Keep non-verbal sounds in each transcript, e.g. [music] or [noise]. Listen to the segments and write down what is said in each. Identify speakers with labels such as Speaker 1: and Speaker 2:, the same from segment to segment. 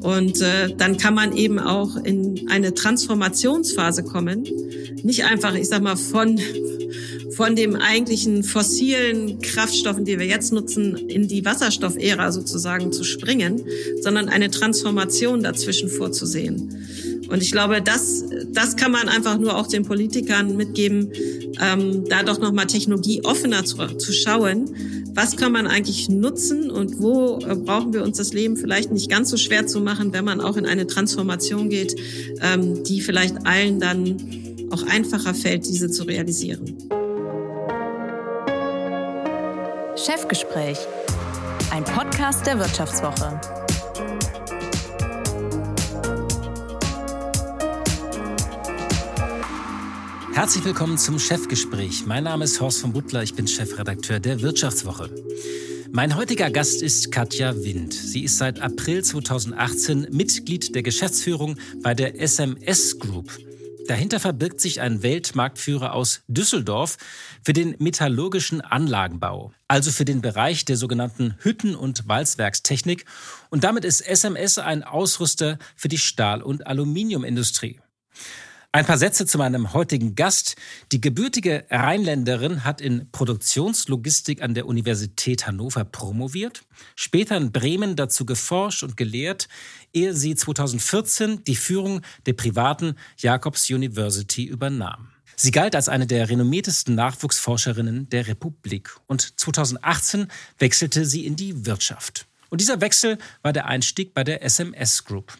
Speaker 1: Und äh, dann kann man eben auch in eine Transformationsphase kommen. Nicht einfach, ich sag mal, von, von dem eigentlichen fossilen Kraftstoffen, die wir jetzt nutzen, in die Wasserstoffära sozusagen zu springen, sondern eine Transformation dazwischen vorzusehen. Und ich glaube, das, das kann man einfach nur auch den Politikern mitgeben, ähm, da doch nochmal Technologie offener zu, zu schauen. Was kann man eigentlich nutzen und wo äh, brauchen wir uns das Leben vielleicht nicht ganz so schwer zu machen, wenn man auch in eine Transformation geht, ähm, die vielleicht allen dann auch einfacher fällt, diese zu realisieren.
Speaker 2: Chefgespräch, ein Podcast der Wirtschaftswoche.
Speaker 3: Herzlich willkommen zum Chefgespräch. Mein Name ist Horst von Butler, ich bin Chefredakteur der Wirtschaftswoche. Mein heutiger Gast ist Katja Wind. Sie ist seit April 2018 Mitglied der Geschäftsführung bei der SMS Group. Dahinter verbirgt sich ein Weltmarktführer aus Düsseldorf für den metallurgischen Anlagenbau, also für den Bereich der sogenannten Hütten- und Walzwerkstechnik. Und damit ist SMS ein Ausrüster für die Stahl- und Aluminiumindustrie. Ein paar Sätze zu meinem heutigen Gast. Die gebürtige Rheinländerin hat in Produktionslogistik an der Universität Hannover promoviert, später in Bremen dazu geforscht und gelehrt, ehe sie 2014 die Führung der privaten Jacobs University übernahm. Sie galt als eine der renommiertesten Nachwuchsforscherinnen der Republik und 2018 wechselte sie in die Wirtschaft. Und dieser Wechsel war der Einstieg bei der SMS Group.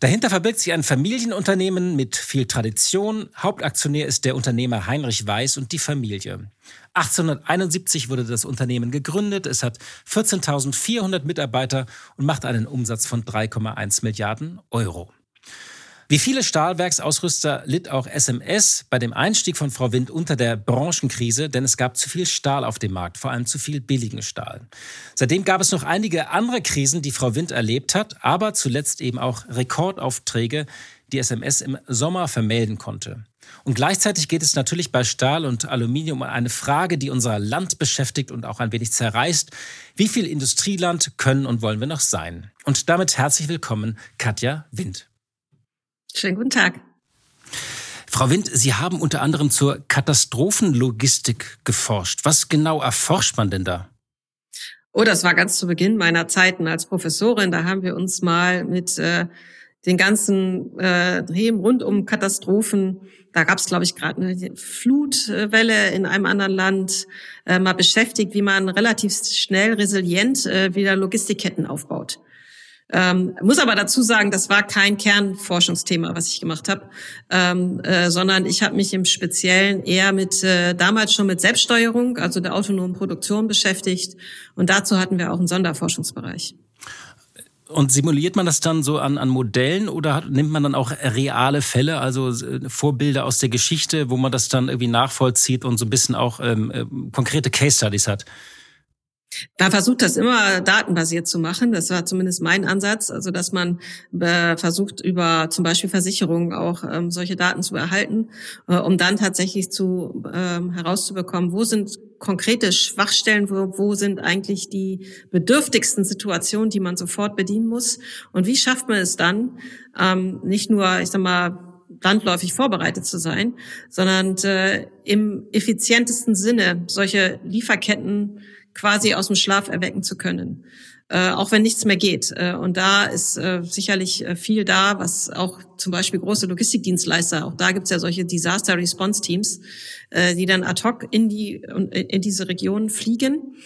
Speaker 3: Dahinter verbirgt sich ein Familienunternehmen mit viel Tradition. Hauptaktionär ist der Unternehmer Heinrich Weiß und die Familie. 1871 wurde das Unternehmen gegründet. Es hat 14.400 Mitarbeiter und macht einen Umsatz von 3,1 Milliarden Euro. Wie viele Stahlwerksausrüster litt auch SMS bei dem Einstieg von Frau Wind unter der Branchenkrise, denn es gab zu viel Stahl auf dem Markt, vor allem zu viel billigen Stahl. Seitdem gab es noch einige andere Krisen, die Frau Wind erlebt hat, aber zuletzt eben auch Rekordaufträge, die SMS im Sommer vermelden konnte. Und gleichzeitig geht es natürlich bei Stahl und Aluminium um eine Frage, die unser Land beschäftigt und auch ein wenig zerreißt. Wie viel Industrieland können und wollen wir noch sein? Und damit herzlich willkommen, Katja Wind.
Speaker 1: Schönen guten Tag.
Speaker 3: Frau Wind, Sie haben unter anderem zur Katastrophenlogistik geforscht. Was genau erforscht man denn da?
Speaker 1: Oh, das war ganz zu Beginn meiner Zeiten als Professorin. Da haben wir uns mal mit äh, den ganzen äh, Themen rund um Katastrophen, da gab es, glaube ich, gerade eine Flutwelle in einem anderen Land, äh, mal beschäftigt, wie man relativ schnell resilient äh, wieder Logistikketten aufbaut. Ähm, muss aber dazu sagen, das war kein Kernforschungsthema, was ich gemacht habe, ähm, äh, sondern ich habe mich im Speziellen eher mit äh, damals schon mit Selbststeuerung, also der autonomen Produktion beschäftigt. Und dazu hatten wir auch einen Sonderforschungsbereich.
Speaker 3: Und simuliert man das dann so an, an Modellen oder hat, nimmt man dann auch reale Fälle, also äh, Vorbilder aus der Geschichte, wo man das dann irgendwie nachvollzieht und so ein bisschen auch ähm, äh, konkrete Case Studies hat?
Speaker 1: Da versucht das immer datenbasiert zu machen. Das war zumindest mein Ansatz, also dass man äh, versucht über zum Beispiel Versicherungen auch ähm, solche Daten zu erhalten, äh, um dann tatsächlich zu ähm, herauszubekommen, wo sind konkrete Schwachstellen, wo, wo sind eigentlich die bedürftigsten Situationen, die man sofort bedienen muss und wie schafft man es dann, ähm, nicht nur, ich sag mal landläufig vorbereitet zu sein, sondern äh, im effizientesten Sinne solche Lieferketten quasi aus dem Schlaf erwecken zu können. Äh, auch wenn nichts mehr geht. Äh, und da ist äh, sicherlich äh, viel da, was auch zum Beispiel große Logistikdienstleister, auch da gibt es ja solche Disaster Response Teams, äh, die dann ad hoc in die in diese Region fliegen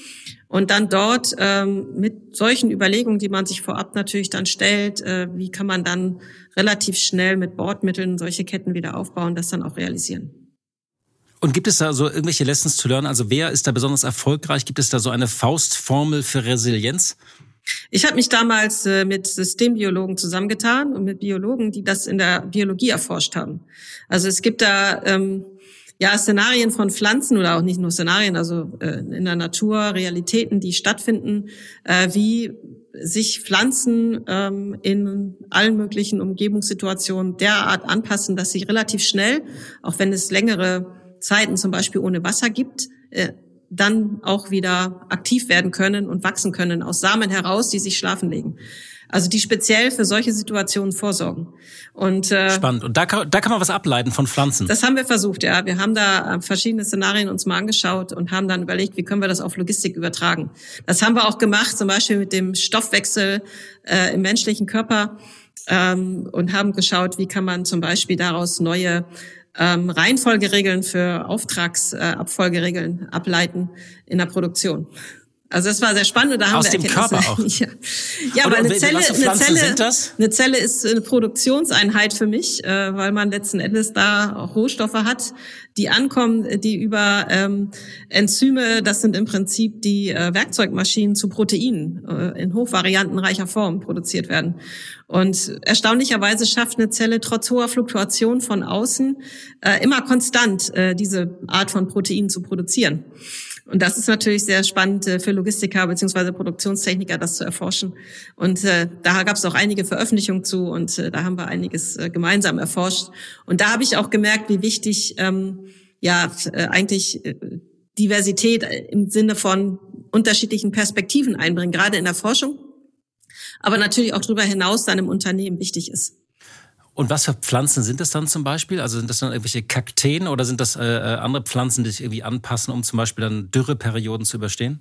Speaker 1: und dann dort ähm, mit solchen Überlegungen, die man sich vorab natürlich dann stellt, äh, wie kann man dann relativ schnell mit Bordmitteln solche Ketten wieder aufbauen, das dann auch realisieren.
Speaker 3: Und gibt es da so irgendwelche Lessons to learn? Also wer ist da besonders erfolgreich? Gibt es da so eine Faustformel für Resilienz?
Speaker 1: Ich habe mich damals äh, mit Systembiologen zusammengetan und mit Biologen, die das in der Biologie erforscht haben. Also es gibt da ähm, ja Szenarien von Pflanzen oder auch nicht nur Szenarien, also äh, in der Natur Realitäten, die stattfinden, äh, wie sich Pflanzen ähm, in allen möglichen Umgebungssituationen derart anpassen, dass sie relativ schnell, auch wenn es längere Zeiten zum Beispiel ohne Wasser gibt, äh, dann auch wieder aktiv werden können und wachsen können aus Samen heraus, die sich schlafen legen. Also die speziell für solche Situationen vorsorgen.
Speaker 3: Und, äh, Spannend. Und da kann, da kann man was ableiten von Pflanzen.
Speaker 1: Das haben wir versucht, ja. Wir haben da äh, verschiedene Szenarien uns mal angeschaut und haben dann überlegt, wie können wir das auf Logistik übertragen. Das haben wir auch gemacht, zum Beispiel mit dem Stoffwechsel äh, im menschlichen Körper ähm, und haben geschaut, wie kann man zum Beispiel daraus neue ähm, Reihenfolgeregeln für Auftragsabfolgeregeln äh, ableiten in der Produktion. Also das war sehr spannend. Da haben
Speaker 3: Aus
Speaker 1: wir
Speaker 3: dem Körper auch. [laughs]
Speaker 1: ja, ja aber eine Zelle, eine Zelle, eine Zelle ist eine Produktionseinheit für mich, äh, weil man letzten Endes da auch Rohstoffe hat, die ankommen, die über ähm, Enzyme, das sind im Prinzip die äh, Werkzeugmaschinen zu Proteinen äh, in hochvariantenreicher Form produziert werden. Und erstaunlicherweise schafft eine Zelle trotz hoher Fluktuation von außen äh, immer konstant äh, diese Art von Proteinen zu produzieren. Und das ist natürlich sehr spannend äh, für Logistiker beziehungsweise Produktionstechniker, das zu erforschen. Und äh, da gab es auch einige Veröffentlichungen zu und äh, da haben wir einiges äh, gemeinsam erforscht. Und da habe ich auch gemerkt, wie wichtig ähm, ja äh, eigentlich äh, Diversität im Sinne von unterschiedlichen Perspektiven einbringen, gerade in der Forschung, aber natürlich auch darüber hinaus dann im Unternehmen wichtig ist.
Speaker 3: Und was für Pflanzen sind das dann zum Beispiel? Also sind das dann irgendwelche Kakteen oder sind das äh, äh, andere Pflanzen, die sich irgendwie anpassen, um zum Beispiel dann Dürreperioden zu überstehen?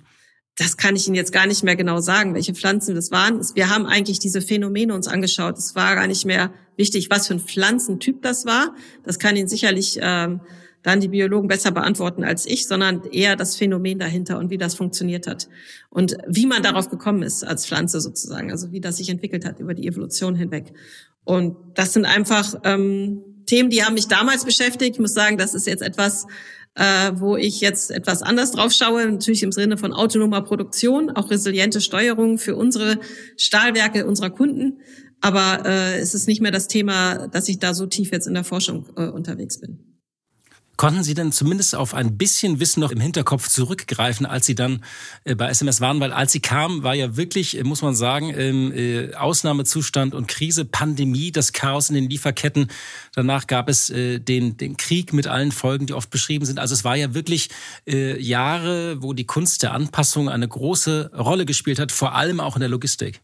Speaker 1: Das kann ich Ihnen jetzt gar nicht mehr genau sagen, welche Pflanzen das waren. Wir haben eigentlich diese Phänomene uns angeschaut. Es war gar nicht mehr wichtig, was für ein Pflanzentyp das war. Das kann Ihnen sicherlich ähm, dann die Biologen besser beantworten als ich, sondern eher das Phänomen dahinter und wie das funktioniert hat. Und wie man darauf gekommen ist als Pflanze sozusagen, also wie das sich entwickelt hat über die Evolution hinweg. Und das sind einfach ähm, Themen, die haben mich damals beschäftigt. Ich muss sagen, das ist jetzt etwas, äh, wo ich jetzt etwas anders drauf schaue, natürlich im Sinne von autonomer Produktion, auch resiliente Steuerung für unsere Stahlwerke unserer Kunden. Aber äh, es ist nicht mehr das Thema, dass ich da so tief jetzt in der Forschung äh, unterwegs bin.
Speaker 3: Konnten Sie denn zumindest auf ein bisschen Wissen noch im Hinterkopf zurückgreifen, als Sie dann äh, bei SMS waren? Weil als Sie kamen, war ja wirklich, äh, muss man sagen, äh, Ausnahmezustand und Krise, Pandemie, das Chaos in den Lieferketten. Danach gab es den, den Krieg mit allen Folgen, die oft beschrieben sind. Also es war ja wirklich Jahre, wo die Kunst der Anpassung eine große Rolle gespielt hat, vor allem auch in der Logistik.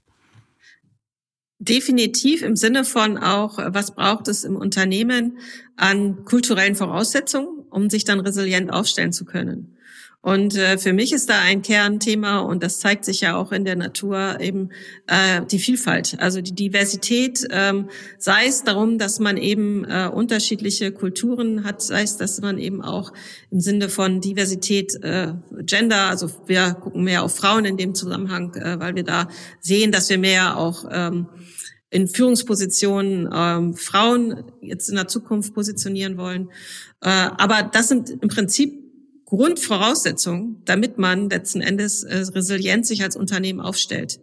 Speaker 1: Definitiv im Sinne von auch, was braucht es im Unternehmen an kulturellen Voraussetzungen, um sich dann resilient aufstellen zu können. Und äh, für mich ist da ein Kernthema und das zeigt sich ja auch in der Natur eben äh, die Vielfalt, also die Diversität, ähm, sei es darum, dass man eben äh, unterschiedliche Kulturen hat, sei es, dass man eben auch im Sinne von Diversität, äh, Gender, also wir gucken mehr auf Frauen in dem Zusammenhang, äh, weil wir da sehen, dass wir mehr auch ähm, in Führungspositionen ähm, Frauen jetzt in der Zukunft positionieren wollen. Äh, aber das sind im Prinzip Grundvoraussetzung, damit man letzten Endes äh, resilient sich als Unternehmen aufstellt.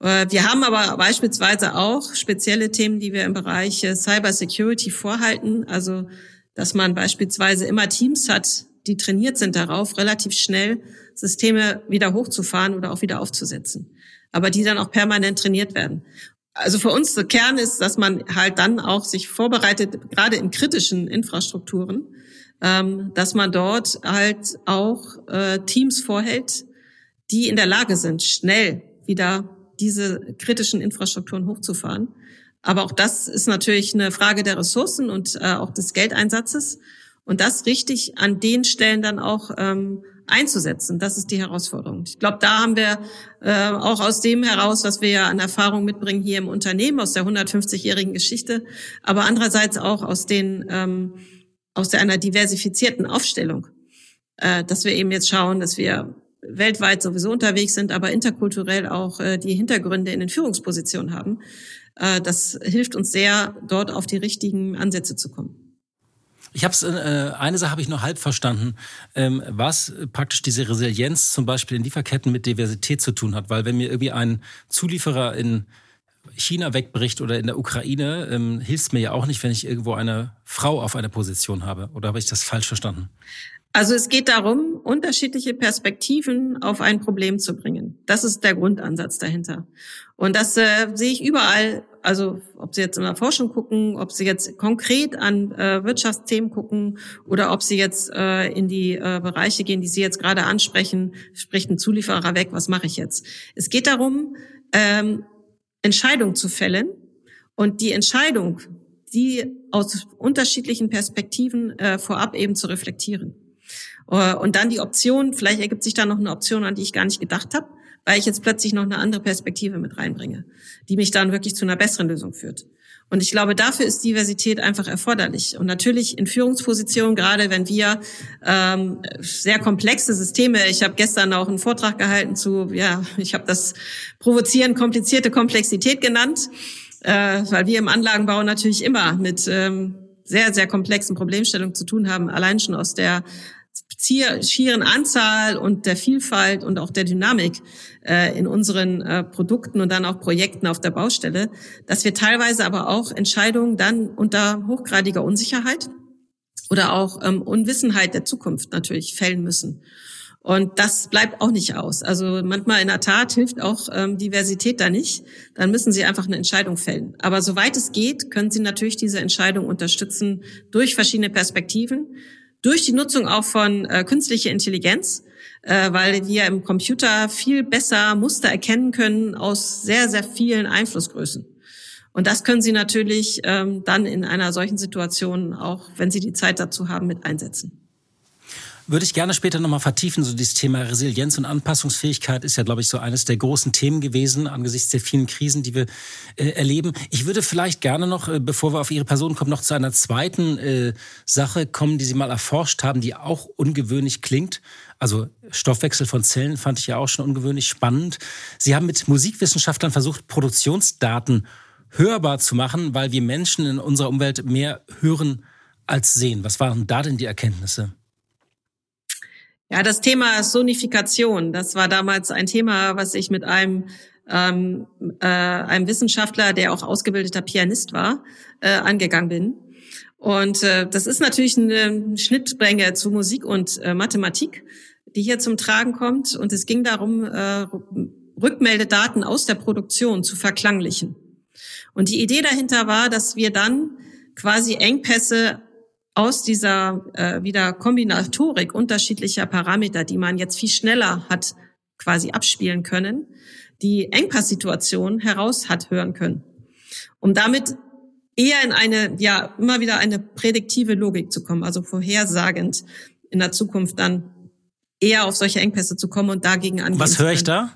Speaker 1: Äh, wir haben aber beispielsweise auch spezielle Themen, die wir im Bereich äh, Cyber Security vorhalten. Also, dass man beispielsweise immer Teams hat, die trainiert sind darauf, relativ schnell Systeme wieder hochzufahren oder auch wieder aufzusetzen. Aber die dann auch permanent trainiert werden. Also für uns der Kern ist, dass man halt dann auch sich vorbereitet, gerade in kritischen Infrastrukturen, ähm, dass man dort halt auch äh, Teams vorhält, die in der Lage sind, schnell wieder diese kritischen Infrastrukturen hochzufahren. Aber auch das ist natürlich eine Frage der Ressourcen und äh, auch des Geldeinsatzes. Und das richtig an den Stellen dann auch ähm, einzusetzen, das ist die Herausforderung. Ich glaube, da haben wir äh, auch aus dem heraus, was wir ja an Erfahrung mitbringen hier im Unternehmen, aus der 150-jährigen Geschichte, aber andererseits auch aus den ähm, aus der, einer diversifizierten Aufstellung, äh, dass wir eben jetzt schauen, dass wir weltweit sowieso unterwegs sind, aber interkulturell auch äh, die Hintergründe in den Führungspositionen haben. Äh, das hilft uns sehr, dort auf die richtigen Ansätze zu kommen.
Speaker 3: Ich habe äh, eine Sache habe ich noch halb verstanden, ähm, was praktisch diese Resilienz zum Beispiel in Lieferketten mit Diversität zu tun hat, weil wenn mir irgendwie ein Zulieferer in China wegbricht oder in der Ukraine, ähm, hilft mir ja auch nicht, wenn ich irgendwo eine Frau auf einer Position habe. Oder habe ich das falsch verstanden?
Speaker 1: Also es geht darum, unterschiedliche Perspektiven auf ein Problem zu bringen. Das ist der Grundansatz dahinter. Und das äh, sehe ich überall, also ob Sie jetzt in der Forschung gucken, ob Sie jetzt konkret an äh, Wirtschaftsthemen gucken oder ob Sie jetzt äh, in die äh, Bereiche gehen, die Sie jetzt gerade ansprechen, spricht ein Zulieferer weg, was mache ich jetzt? Es geht darum, ähm, Entscheidungen zu fällen und die Entscheidung, die aus unterschiedlichen Perspektiven äh, vorab eben zu reflektieren. Äh, und dann die Option, vielleicht ergibt sich da noch eine Option, an die ich gar nicht gedacht habe, weil ich jetzt plötzlich noch eine andere Perspektive mit reinbringe, die mich dann wirklich zu einer besseren Lösung führt. Und ich glaube, dafür ist Diversität einfach erforderlich. Und natürlich in Führungspositionen, gerade wenn wir ähm, sehr komplexe Systeme, ich habe gestern auch einen Vortrag gehalten zu, ja, ich habe das provozieren komplizierte Komplexität genannt, äh, weil wir im Anlagenbau natürlich immer mit ähm, sehr, sehr komplexen Problemstellungen zu tun haben, allein schon aus der schieren Anzahl und der Vielfalt und auch der Dynamik äh, in unseren äh, Produkten und dann auch Projekten auf der Baustelle, dass wir teilweise aber auch Entscheidungen dann unter hochgradiger Unsicherheit oder auch ähm, Unwissenheit der Zukunft natürlich fällen müssen. Und das bleibt auch nicht aus. Also manchmal in der Tat hilft auch ähm, Diversität da nicht. Dann müssen Sie einfach eine Entscheidung fällen. Aber soweit es geht, können Sie natürlich diese Entscheidung unterstützen durch verschiedene Perspektiven durch die Nutzung auch von äh, künstlicher Intelligenz, äh, weil wir im Computer viel besser Muster erkennen können aus sehr, sehr vielen Einflussgrößen. Und das können Sie natürlich ähm, dann in einer solchen Situation auch, wenn Sie die Zeit dazu haben, mit einsetzen.
Speaker 3: Würde ich gerne später nochmal vertiefen. So dieses Thema Resilienz und Anpassungsfähigkeit ist ja, glaube ich, so eines der großen Themen gewesen angesichts der vielen Krisen, die wir äh, erleben. Ich würde vielleicht gerne noch, äh, bevor wir auf Ihre Person kommen, noch zu einer zweiten äh, Sache kommen, die Sie mal erforscht haben, die auch ungewöhnlich klingt. Also Stoffwechsel von Zellen fand ich ja auch schon ungewöhnlich spannend. Sie haben mit Musikwissenschaftlern versucht, Produktionsdaten hörbar zu machen, weil wir Menschen in unserer Umwelt mehr hören als sehen. Was waren da denn die Erkenntnisse?
Speaker 1: Ja, das Thema Sonifikation, das war damals ein Thema, was ich mit einem ähm, äh, einem Wissenschaftler, der auch ausgebildeter Pianist war, äh, angegangen bin. Und äh, das ist natürlich eine Schnittmenge zu Musik und äh, Mathematik, die hier zum Tragen kommt. Und es ging darum, äh, Rückmeldedaten aus der Produktion zu verklanglichen. Und die Idee dahinter war, dass wir dann quasi Engpässe aus dieser äh, wieder Kombinatorik unterschiedlicher Parameter, die man jetzt viel schneller hat quasi abspielen können, die Engpasssituation heraus hat hören können. Um damit eher in eine, ja, immer wieder eine prädiktive Logik zu kommen, also vorhersagend in der Zukunft dann eher auf solche Engpässe zu kommen und dagegen angehen
Speaker 3: Was höre ich da?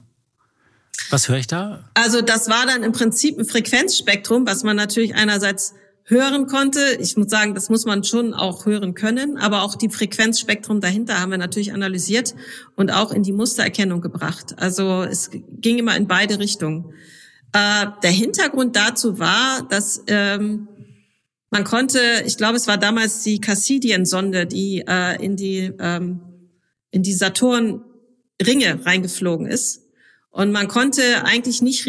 Speaker 3: Was höre ich da?
Speaker 1: Also das war dann im Prinzip ein Frequenzspektrum, was man natürlich einerseits hören konnte. Ich muss sagen, das muss man schon auch hören können, aber auch die Frequenzspektrum dahinter haben wir natürlich analysiert und auch in die Mustererkennung gebracht. Also es ging immer in beide Richtungen. Äh, der Hintergrund dazu war, dass ähm, man konnte, ich glaube, es war damals die Cassidian-Sonde, die äh, in die ähm, in die Saturn-Ringe reingeflogen ist. Und man konnte eigentlich nicht,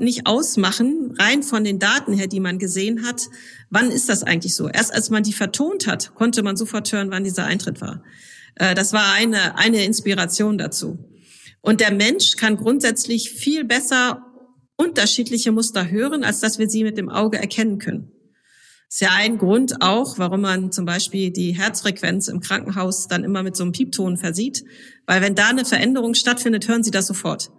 Speaker 1: nicht ausmachen, rein von den Daten her, die man gesehen hat, wann ist das eigentlich so. Erst als man die vertont hat, konnte man sofort hören, wann dieser Eintritt war. Äh, das war eine, eine Inspiration dazu. Und der Mensch kann grundsätzlich viel besser unterschiedliche Muster hören, als dass wir sie mit dem Auge erkennen können. Das ist ja ein Grund auch, warum man zum Beispiel die Herzfrequenz im Krankenhaus dann immer mit so einem Piepton versieht. Weil wenn da eine Veränderung stattfindet, hören Sie das sofort.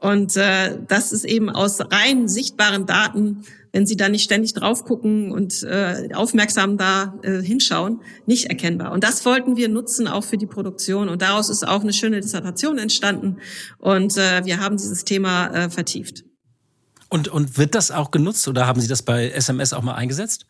Speaker 1: Und äh, das ist eben aus rein sichtbaren Daten, wenn Sie da nicht ständig drauf gucken und äh, aufmerksam da äh, hinschauen, nicht erkennbar. Und das wollten wir nutzen auch für die Produktion. Und daraus ist auch eine schöne Dissertation entstanden. Und äh, wir haben dieses Thema äh, vertieft.
Speaker 3: Und, und wird das auch genutzt oder haben Sie das bei SMS auch mal eingesetzt?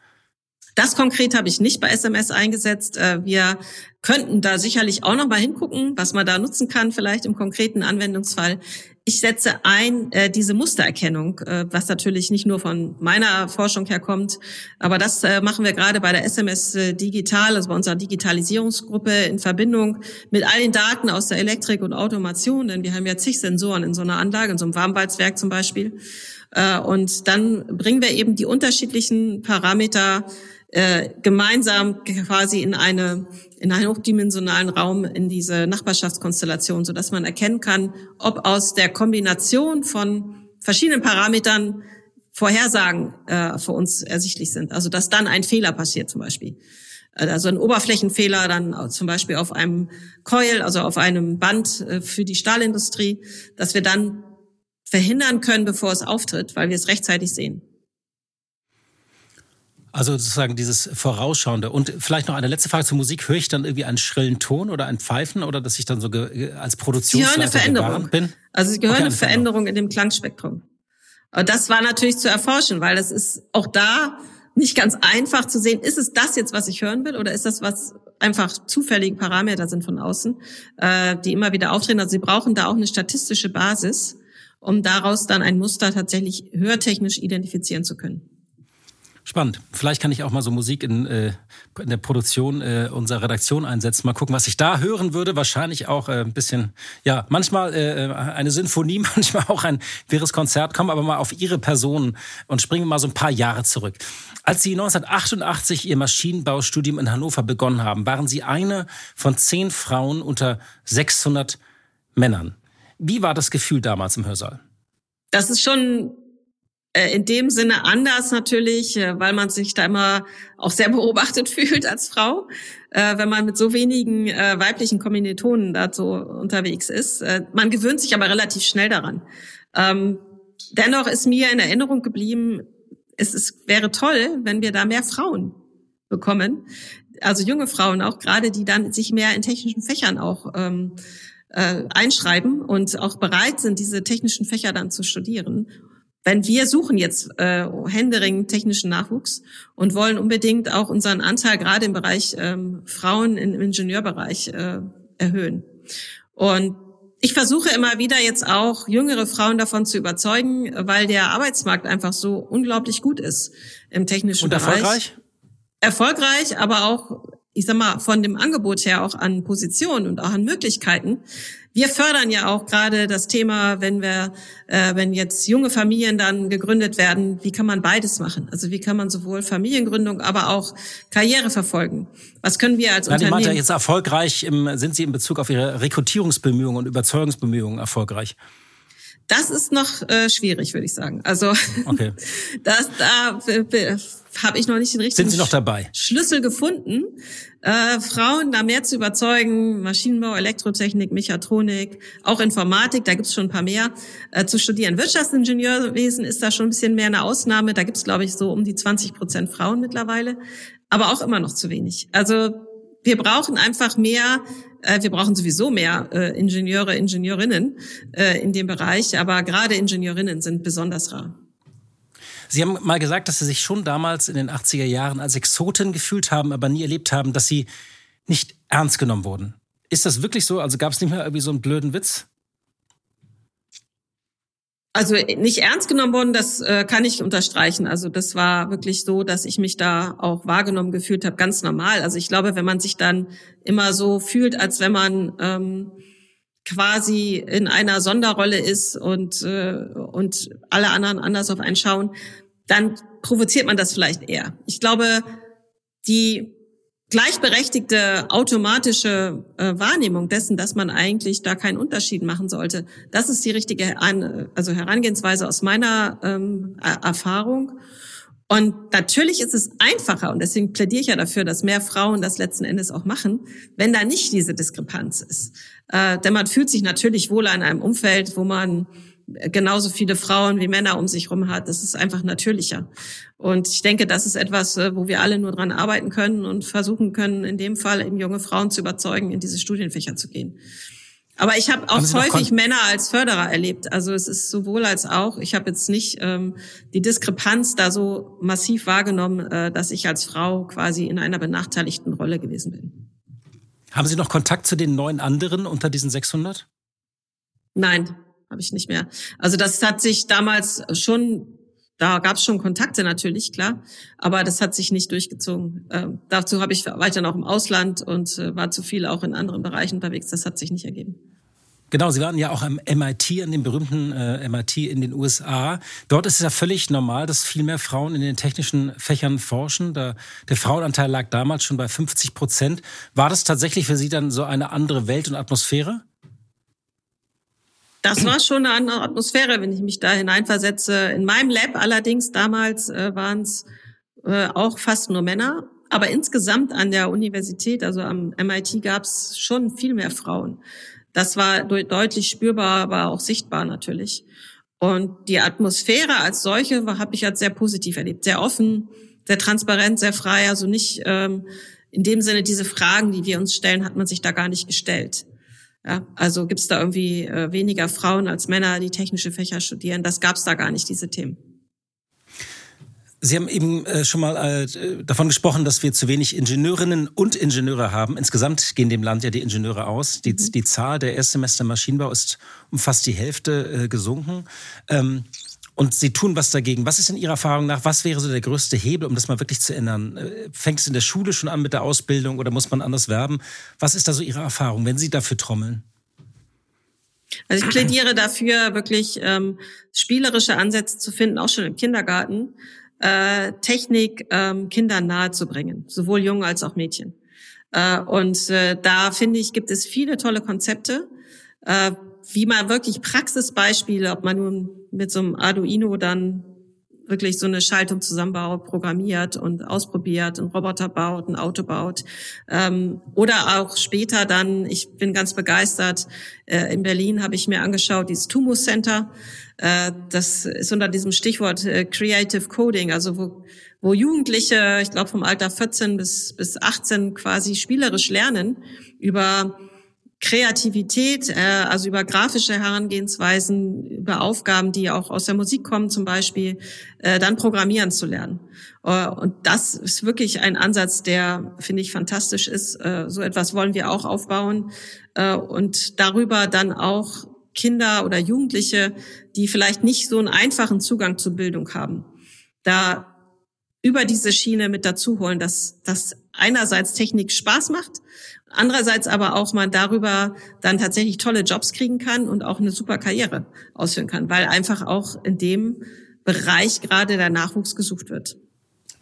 Speaker 1: Das konkret habe ich nicht bei SMS eingesetzt. Äh, wir könnten da sicherlich auch noch mal hingucken, was man da nutzen kann, vielleicht im konkreten Anwendungsfall. Ich setze ein äh, diese Mustererkennung, äh, was natürlich nicht nur von meiner Forschung herkommt, aber das äh, machen wir gerade bei der SMS äh, Digital, also bei unserer Digitalisierungsgruppe in Verbindung mit all den Daten aus der Elektrik und Automation, denn wir haben ja zig Sensoren in so einer Anlage, in so einem Warmwalzwerk zum Beispiel. Äh, und dann bringen wir eben die unterschiedlichen Parameter äh, gemeinsam quasi in eine in einen hochdimensionalen Raum in diese Nachbarschaftskonstellation, so dass man erkennen kann, ob aus der Kombination von verschiedenen Parametern Vorhersagen äh, für uns ersichtlich sind. Also dass dann ein Fehler passiert zum Beispiel. Also ein Oberflächenfehler dann zum Beispiel auf einem Coil, also auf einem Band äh, für die Stahlindustrie, dass wir dann verhindern können, bevor es auftritt, weil wir es rechtzeitig sehen.
Speaker 3: Also sozusagen dieses Vorausschauende. Und vielleicht noch eine letzte Frage zur Musik. Höre ich dann irgendwie einen schrillen Ton oder ein Pfeifen oder dass ich dann so als Produktionsleiter
Speaker 1: bin? Also Sie gehören okay, eine, Veränderung in dem Klangspektrum. Und das war natürlich zu erforschen, weil das ist auch da nicht ganz einfach zu sehen, ist es das jetzt, was ich hören will, oder ist das was einfach zufällige Parameter sind von außen, äh, die immer wieder auftreten. Also Sie brauchen da auch eine statistische Basis, um daraus dann ein Muster tatsächlich hörtechnisch identifizieren zu können.
Speaker 3: Spannend. Vielleicht kann ich auch mal so Musik in, äh, in der Produktion äh, unserer Redaktion einsetzen. Mal gucken, was ich da hören würde. Wahrscheinlich auch äh, ein bisschen, ja, manchmal äh, eine Sinfonie, [laughs] manchmal auch ein wirres Konzert. Kommen aber mal auf Ihre Person und springen mal so ein paar Jahre zurück. Als Sie 1988 Ihr Maschinenbaustudium in Hannover begonnen haben, waren Sie eine von zehn Frauen unter 600 Männern. Wie war das Gefühl damals im Hörsaal?
Speaker 1: Das ist schon äh, in dem Sinne anders natürlich, äh, weil man sich da immer auch sehr [laughs] beobachtet fühlt als Frau, äh, wenn man mit so wenigen weiblichen Kommilitonen da so unterwegs ist. Man gewöhnt sich aber relativ schnell daran. Ähm, dennoch ist mir in Erinnerung geblieben, es ist, wäre toll, wenn wir da mehr Frauen bekommen, also junge Frauen auch gerade, die dann sich mehr in technischen Fächern auch ähm, äh, einschreiben und auch bereit sind, diese technischen Fächer dann zu studieren wenn wir suchen jetzt äh, händeringend technischen Nachwuchs und wollen unbedingt auch unseren Anteil gerade im Bereich ähm, Frauen im Ingenieurbereich äh, erhöhen. Und ich versuche immer wieder jetzt auch jüngere Frauen davon zu überzeugen, weil der Arbeitsmarkt einfach so unglaublich gut ist im technischen
Speaker 3: und
Speaker 1: Bereich.
Speaker 3: Erfolgreich?
Speaker 1: Erfolgreich, aber auch, ich sag mal, von dem Angebot her auch an Positionen und auch an Möglichkeiten wir fördern ja auch gerade das Thema, wenn wir, äh, wenn jetzt junge Familien dann gegründet werden, wie kann man beides machen? Also wie kann man sowohl Familiengründung, aber auch Karriere verfolgen? Was können wir als
Speaker 3: Nein,
Speaker 1: Unternehmen?
Speaker 3: Ich meinte jetzt erfolgreich, im, sind Sie in Bezug auf Ihre Rekrutierungsbemühungen und Überzeugungsbemühungen erfolgreich?
Speaker 1: Das ist noch äh, schwierig, würde ich sagen. Also okay. [laughs] das da habe ich noch nicht den richtigen
Speaker 3: Sind Sie noch dabei?
Speaker 1: Schlüssel gefunden, äh, Frauen da mehr zu überzeugen, Maschinenbau, Elektrotechnik, Mechatronik, auch Informatik, da gibt's schon ein paar mehr, äh, zu studieren. Wirtschaftsingenieurwesen ist da schon ein bisschen mehr eine Ausnahme. Da gibt's, glaube ich, so um die 20 Prozent Frauen mittlerweile, aber auch immer noch zu wenig. Also wir brauchen einfach mehr äh, wir brauchen sowieso mehr äh, Ingenieure, Ingenieurinnen äh, in dem Bereich, aber gerade Ingenieurinnen sind besonders rar.
Speaker 3: Sie haben mal gesagt, dass Sie sich schon damals in den 80er Jahren als Exotin gefühlt haben, aber nie erlebt haben, dass Sie nicht ernst genommen wurden. Ist das wirklich so? Also gab es nicht mehr irgendwie so einen blöden Witz?
Speaker 1: Also nicht ernst genommen worden, das äh, kann ich unterstreichen. Also das war wirklich so, dass ich mich da auch wahrgenommen gefühlt habe, ganz normal. Also ich glaube, wenn man sich dann immer so fühlt, als wenn man ähm, quasi in einer Sonderrolle ist und äh, und alle anderen anders auf einen schauen, dann provoziert man das vielleicht eher. Ich glaube, die gleichberechtigte automatische äh, Wahrnehmung dessen, dass man eigentlich da keinen Unterschied machen sollte. Das ist die richtige also Herangehensweise aus meiner ähm, Erfahrung. Und natürlich ist es einfacher, und deswegen plädiere ich ja dafür, dass mehr Frauen das letzten Endes auch machen, wenn da nicht diese Diskrepanz ist. Äh, denn man fühlt sich natürlich wohl in einem Umfeld, wo man genauso viele Frauen wie Männer um sich herum hat. Das ist einfach natürlicher. Und ich denke, das ist etwas, äh, wo wir alle nur dran arbeiten können und versuchen können, in dem Fall eben junge Frauen zu überzeugen, in diese Studienfächer zu gehen. Aber ich habe auch häufig Männer als Förderer erlebt. Also es ist sowohl als auch. Ich habe jetzt nicht ähm, die Diskrepanz da so massiv wahrgenommen, äh, dass ich als Frau quasi in einer benachteiligten Rolle gewesen bin.
Speaker 3: Haben Sie noch Kontakt zu den neun anderen unter diesen 600?
Speaker 1: Nein, habe ich nicht mehr. Also das hat sich damals schon, da gab es schon Kontakte natürlich, klar, aber das hat sich nicht durchgezogen. Ähm, dazu habe ich weiter noch im Ausland und äh, war zu viel auch in anderen Bereichen unterwegs. Das hat sich nicht ergeben.
Speaker 3: Genau, Sie waren ja auch am MIT, an dem berühmten äh, MIT in den USA. Dort ist es ja völlig normal, dass viel mehr Frauen in den technischen Fächern forschen. Da, der Frauenanteil lag damals schon bei 50 Prozent. War das tatsächlich für Sie dann so eine andere Welt und Atmosphäre?
Speaker 1: Das war schon eine andere Atmosphäre, wenn ich mich da hineinversetze. In meinem Lab allerdings damals äh, waren es äh, auch fast nur Männer. Aber insgesamt an der Universität, also am MIT, gab es schon viel mehr Frauen. Das war deutlich spürbar, aber auch sichtbar natürlich. Und die Atmosphäre als solche habe ich als sehr positiv erlebt, sehr offen, sehr transparent, sehr frei. Also nicht ähm, in dem Sinne diese Fragen, die wir uns stellen, hat man sich da gar nicht gestellt. Ja, also gibt es da irgendwie äh, weniger Frauen als Männer, die technische Fächer studieren? Das gab es da gar nicht, diese Themen.
Speaker 3: Sie haben eben äh, schon mal äh, davon gesprochen, dass wir zu wenig Ingenieurinnen und Ingenieure haben. Insgesamt gehen dem Land ja die Ingenieure aus. Die, mhm. die Zahl der Erstsemester Maschinenbau ist um fast die Hälfte äh, gesunken. Ähm, und Sie tun was dagegen. Was ist in Ihrer Erfahrung nach, was wäre so der größte Hebel, um das mal wirklich zu ändern? Fängt es in der Schule schon an mit der Ausbildung oder muss man anders werben? Was ist da so Ihre Erfahrung, wenn Sie dafür trommeln?
Speaker 1: Also ich plädiere dafür, wirklich ähm, spielerische Ansätze zu finden, auch schon im Kindergarten äh, Technik ähm, Kindern nahezubringen, sowohl Jungen als auch Mädchen. Äh, und äh, da finde ich, gibt es viele tolle Konzepte, äh, wie man wirklich Praxisbeispiele, ob man nun mit so einem Arduino dann wirklich so eine Schaltung zusammenbaut, programmiert und ausprobiert, einen Roboter baut, ein Auto baut. Ähm, oder auch später dann, ich bin ganz begeistert, äh, in Berlin habe ich mir angeschaut, dieses Tumus Center. Äh, das ist unter diesem Stichwort äh, Creative Coding, also wo, wo Jugendliche, ich glaube vom Alter 14 bis, bis 18 quasi spielerisch lernen über Kreativität, äh, also über grafische Herangehensweisen, über Aufgaben, die auch aus der Musik kommen zum Beispiel, äh, dann programmieren zu lernen. Äh, und das ist wirklich ein Ansatz, der, finde ich, fantastisch ist. Äh, so etwas wollen wir auch aufbauen äh, und darüber dann auch Kinder oder Jugendliche, die vielleicht nicht so einen einfachen Zugang zur Bildung haben, da über diese Schiene mit dazu holen, dass das einerseits Technik Spaß macht Andererseits aber auch man darüber dann tatsächlich tolle Jobs kriegen kann und auch eine super Karriere ausführen kann, weil einfach auch in dem Bereich gerade der Nachwuchs gesucht wird.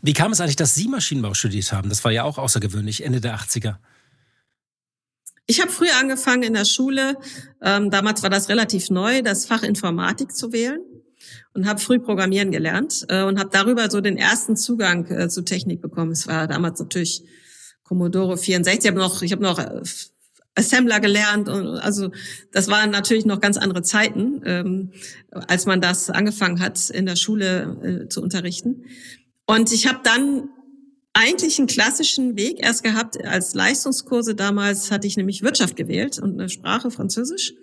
Speaker 3: Wie kam es eigentlich, dass Sie Maschinenbau studiert haben? Das war ja auch außergewöhnlich, Ende der 80er.
Speaker 1: Ich habe früher angefangen in der Schule, ähm, damals war das relativ neu, das Fach Informatik zu wählen und habe früh Programmieren gelernt äh, und habe darüber so den ersten Zugang äh, zu Technik bekommen. Es war damals natürlich Commodore 64. Ich habe noch, ich habe noch äh, Assembler gelernt und also das waren natürlich noch ganz andere Zeiten, ähm, als man das angefangen hat in der Schule äh, zu unterrichten. Und ich habe dann eigentlich einen klassischen Weg erst gehabt als Leistungskurse. Damals hatte ich nämlich Wirtschaft gewählt und eine Sprache Französisch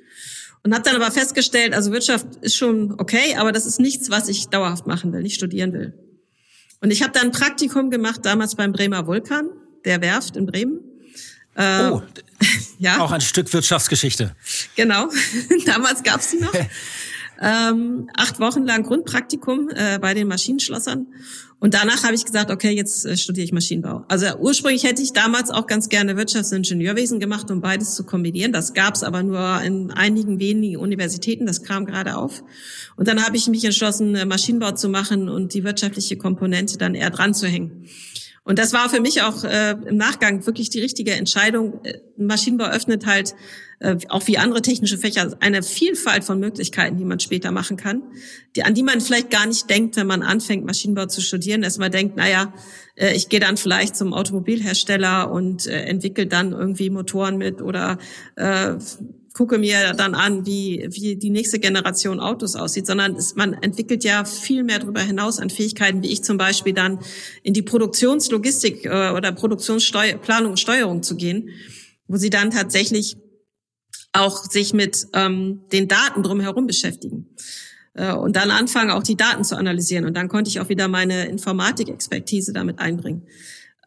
Speaker 1: und habe dann aber festgestellt, also Wirtschaft ist schon okay, aber das ist nichts, was ich dauerhaft machen will, nicht studieren will. Und ich habe dann ein Praktikum gemacht damals beim Bremer Vulkan der Werft in Bremen.
Speaker 3: Äh, oh, [laughs] ja. Auch ein Stück Wirtschaftsgeschichte.
Speaker 1: Genau, [laughs] damals gab's die noch. [laughs] ähm, acht Wochen lang Grundpraktikum äh, bei den Maschinenschlossern. Und danach habe ich gesagt, okay, jetzt äh, studiere ich Maschinenbau. Also ursprünglich hätte ich damals auch ganz gerne Wirtschaftsingenieurwesen gemacht, um beides zu kombinieren. Das gab's aber nur in einigen wenigen Universitäten. Das kam gerade auf. Und dann habe ich mich entschlossen, äh, Maschinenbau zu machen und die wirtschaftliche Komponente dann eher dran zu hängen. Und das war für mich auch äh, im Nachgang wirklich die richtige Entscheidung. Äh, Maschinenbau öffnet halt, äh, auch wie andere technische Fächer, eine Vielfalt von Möglichkeiten, die man später machen kann, die, an die man vielleicht gar nicht denkt, wenn man anfängt, Maschinenbau zu studieren, man denkt, naja, äh, ich gehe dann vielleicht zum Automobilhersteller und äh, entwickle dann irgendwie Motoren mit oder äh, gucke mir dann an, wie, wie die nächste Generation Autos aussieht, sondern es, man entwickelt ja viel mehr darüber hinaus an Fähigkeiten, wie ich zum Beispiel dann in die Produktionslogistik äh, oder Produktionsplanung und Steuerung zu gehen, wo sie dann tatsächlich auch sich mit ähm, den Daten drumherum beschäftigen äh, und dann anfangen, auch die Daten zu analysieren. Und dann konnte ich auch wieder meine Informatik-Expertise damit einbringen.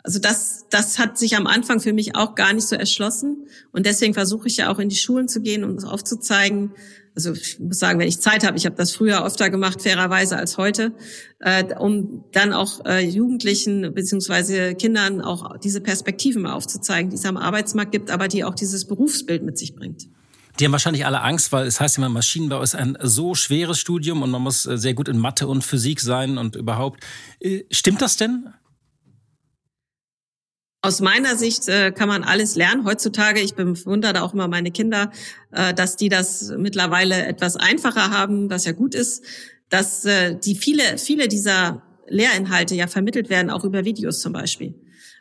Speaker 1: Also das, das hat sich am Anfang für mich auch gar nicht so erschlossen. Und deswegen versuche ich ja auch in die Schulen zu gehen, um das aufzuzeigen. Also ich muss sagen, wenn ich Zeit habe, ich habe das früher öfter gemacht, fairerweise als heute, äh, um dann auch äh, Jugendlichen beziehungsweise Kindern auch diese Perspektiven mal aufzuzeigen, die es am Arbeitsmarkt gibt, aber die auch dieses Berufsbild mit sich bringt.
Speaker 3: Die haben wahrscheinlich alle Angst, weil es heißt immer, Maschinenbau ist ein so schweres Studium und man muss äh, sehr gut in Mathe und Physik sein und überhaupt. Äh, stimmt das denn?
Speaker 1: Aus meiner Sicht äh, kann man alles lernen. Heutzutage, ich bewundere da auch immer meine Kinder, äh, dass die das mittlerweile etwas einfacher haben, was ja gut ist, dass äh, die viele, viele dieser Lehrinhalte ja vermittelt werden, auch über Videos zum Beispiel.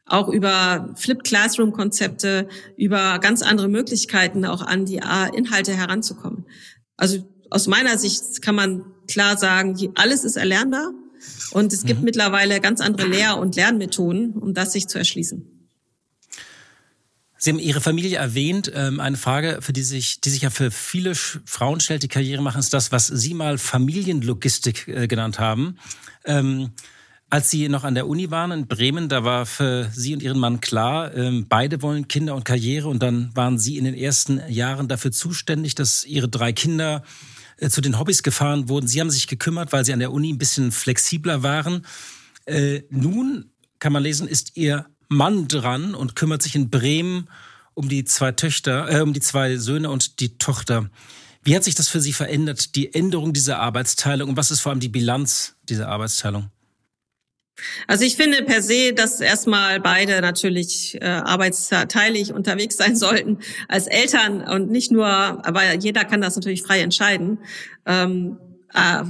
Speaker 1: Auch über Flip Classroom Konzepte, über ganz andere Möglichkeiten auch an die Inhalte heranzukommen. Also aus meiner Sicht kann man klar sagen, alles ist erlernbar und es gibt mhm. mittlerweile ganz andere Lehr- und Lernmethoden, um das sich zu erschließen.
Speaker 3: Sie haben Ihre Familie erwähnt. Ähm, eine Frage, für die sich, die sich ja für viele Frauen stellt, die Karriere machen, ist das, was Sie mal Familienlogistik äh, genannt haben. Ähm, als Sie noch an der Uni waren in Bremen, da war für Sie und Ihren Mann klar, ähm, beide wollen Kinder und Karriere und dann waren Sie in den ersten Jahren dafür zuständig, dass Ihre drei Kinder zu den Hobbys gefahren wurden. Sie haben sich gekümmert, weil Sie an der Uni ein bisschen flexibler waren. Äh, nun kann man lesen, ist Ihr Mann dran und kümmert sich in Bremen um die zwei Töchter, äh, um die zwei Söhne und die Tochter. Wie hat sich das für Sie verändert, die Änderung dieser Arbeitsteilung und was ist vor allem die Bilanz dieser Arbeitsteilung?
Speaker 1: Also ich finde per se, dass erstmal beide natürlich äh, arbeitsteilig unterwegs sein [laughs] sollten als Eltern und nicht nur, aber jeder kann das natürlich frei entscheiden. Ähm, äh,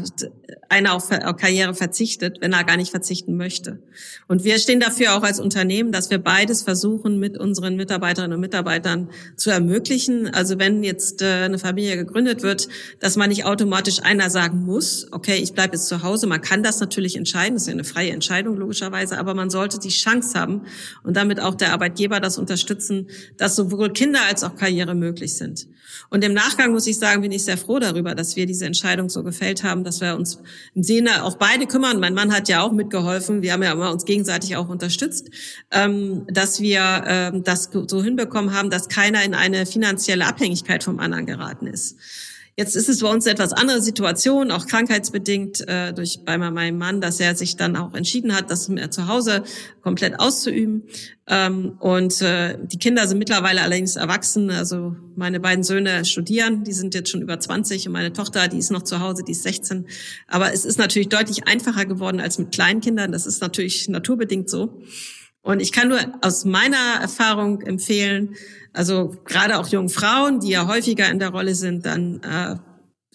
Speaker 1: einer auf Karriere verzichtet, wenn er gar nicht verzichten möchte. Und wir stehen dafür auch als Unternehmen, dass wir beides versuchen, mit unseren Mitarbeiterinnen und Mitarbeitern zu ermöglichen. Also wenn jetzt äh, eine Familie gegründet wird, dass man nicht automatisch einer sagen muss, okay, ich bleibe jetzt zu Hause. Man kann das natürlich entscheiden, das ist ja eine freie Entscheidung logischerweise, aber man sollte die Chance haben und damit auch der Arbeitgeber das unterstützen, dass sowohl Kinder als auch Karriere möglich sind. Und im Nachgang muss ich sagen, bin ich sehr froh darüber, dass wir diese Entscheidung so gefällt haben, dass wir uns im Sinne auch beide kümmern. Mein Mann hat ja auch mitgeholfen. Wir haben ja immer uns gegenseitig auch unterstützt, ähm, dass wir ähm, das so hinbekommen haben, dass keiner in eine finanzielle Abhängigkeit vom anderen geraten ist. Jetzt ist es bei uns eine etwas andere Situation, auch krankheitsbedingt äh, durch bei meinem Mann, dass er sich dann auch entschieden hat, das zu Hause komplett auszuüben. Ähm, und äh, die Kinder sind mittlerweile allerdings erwachsen. Also meine beiden Söhne studieren, die sind jetzt schon über 20 und meine Tochter, die ist noch zu Hause, die ist 16. Aber es ist natürlich deutlich einfacher geworden als mit kleinen Kindern. Das ist natürlich naturbedingt so. Und ich kann nur aus meiner Erfahrung empfehlen, also gerade auch jungen Frauen, die ja häufiger in der Rolle sind, dann äh,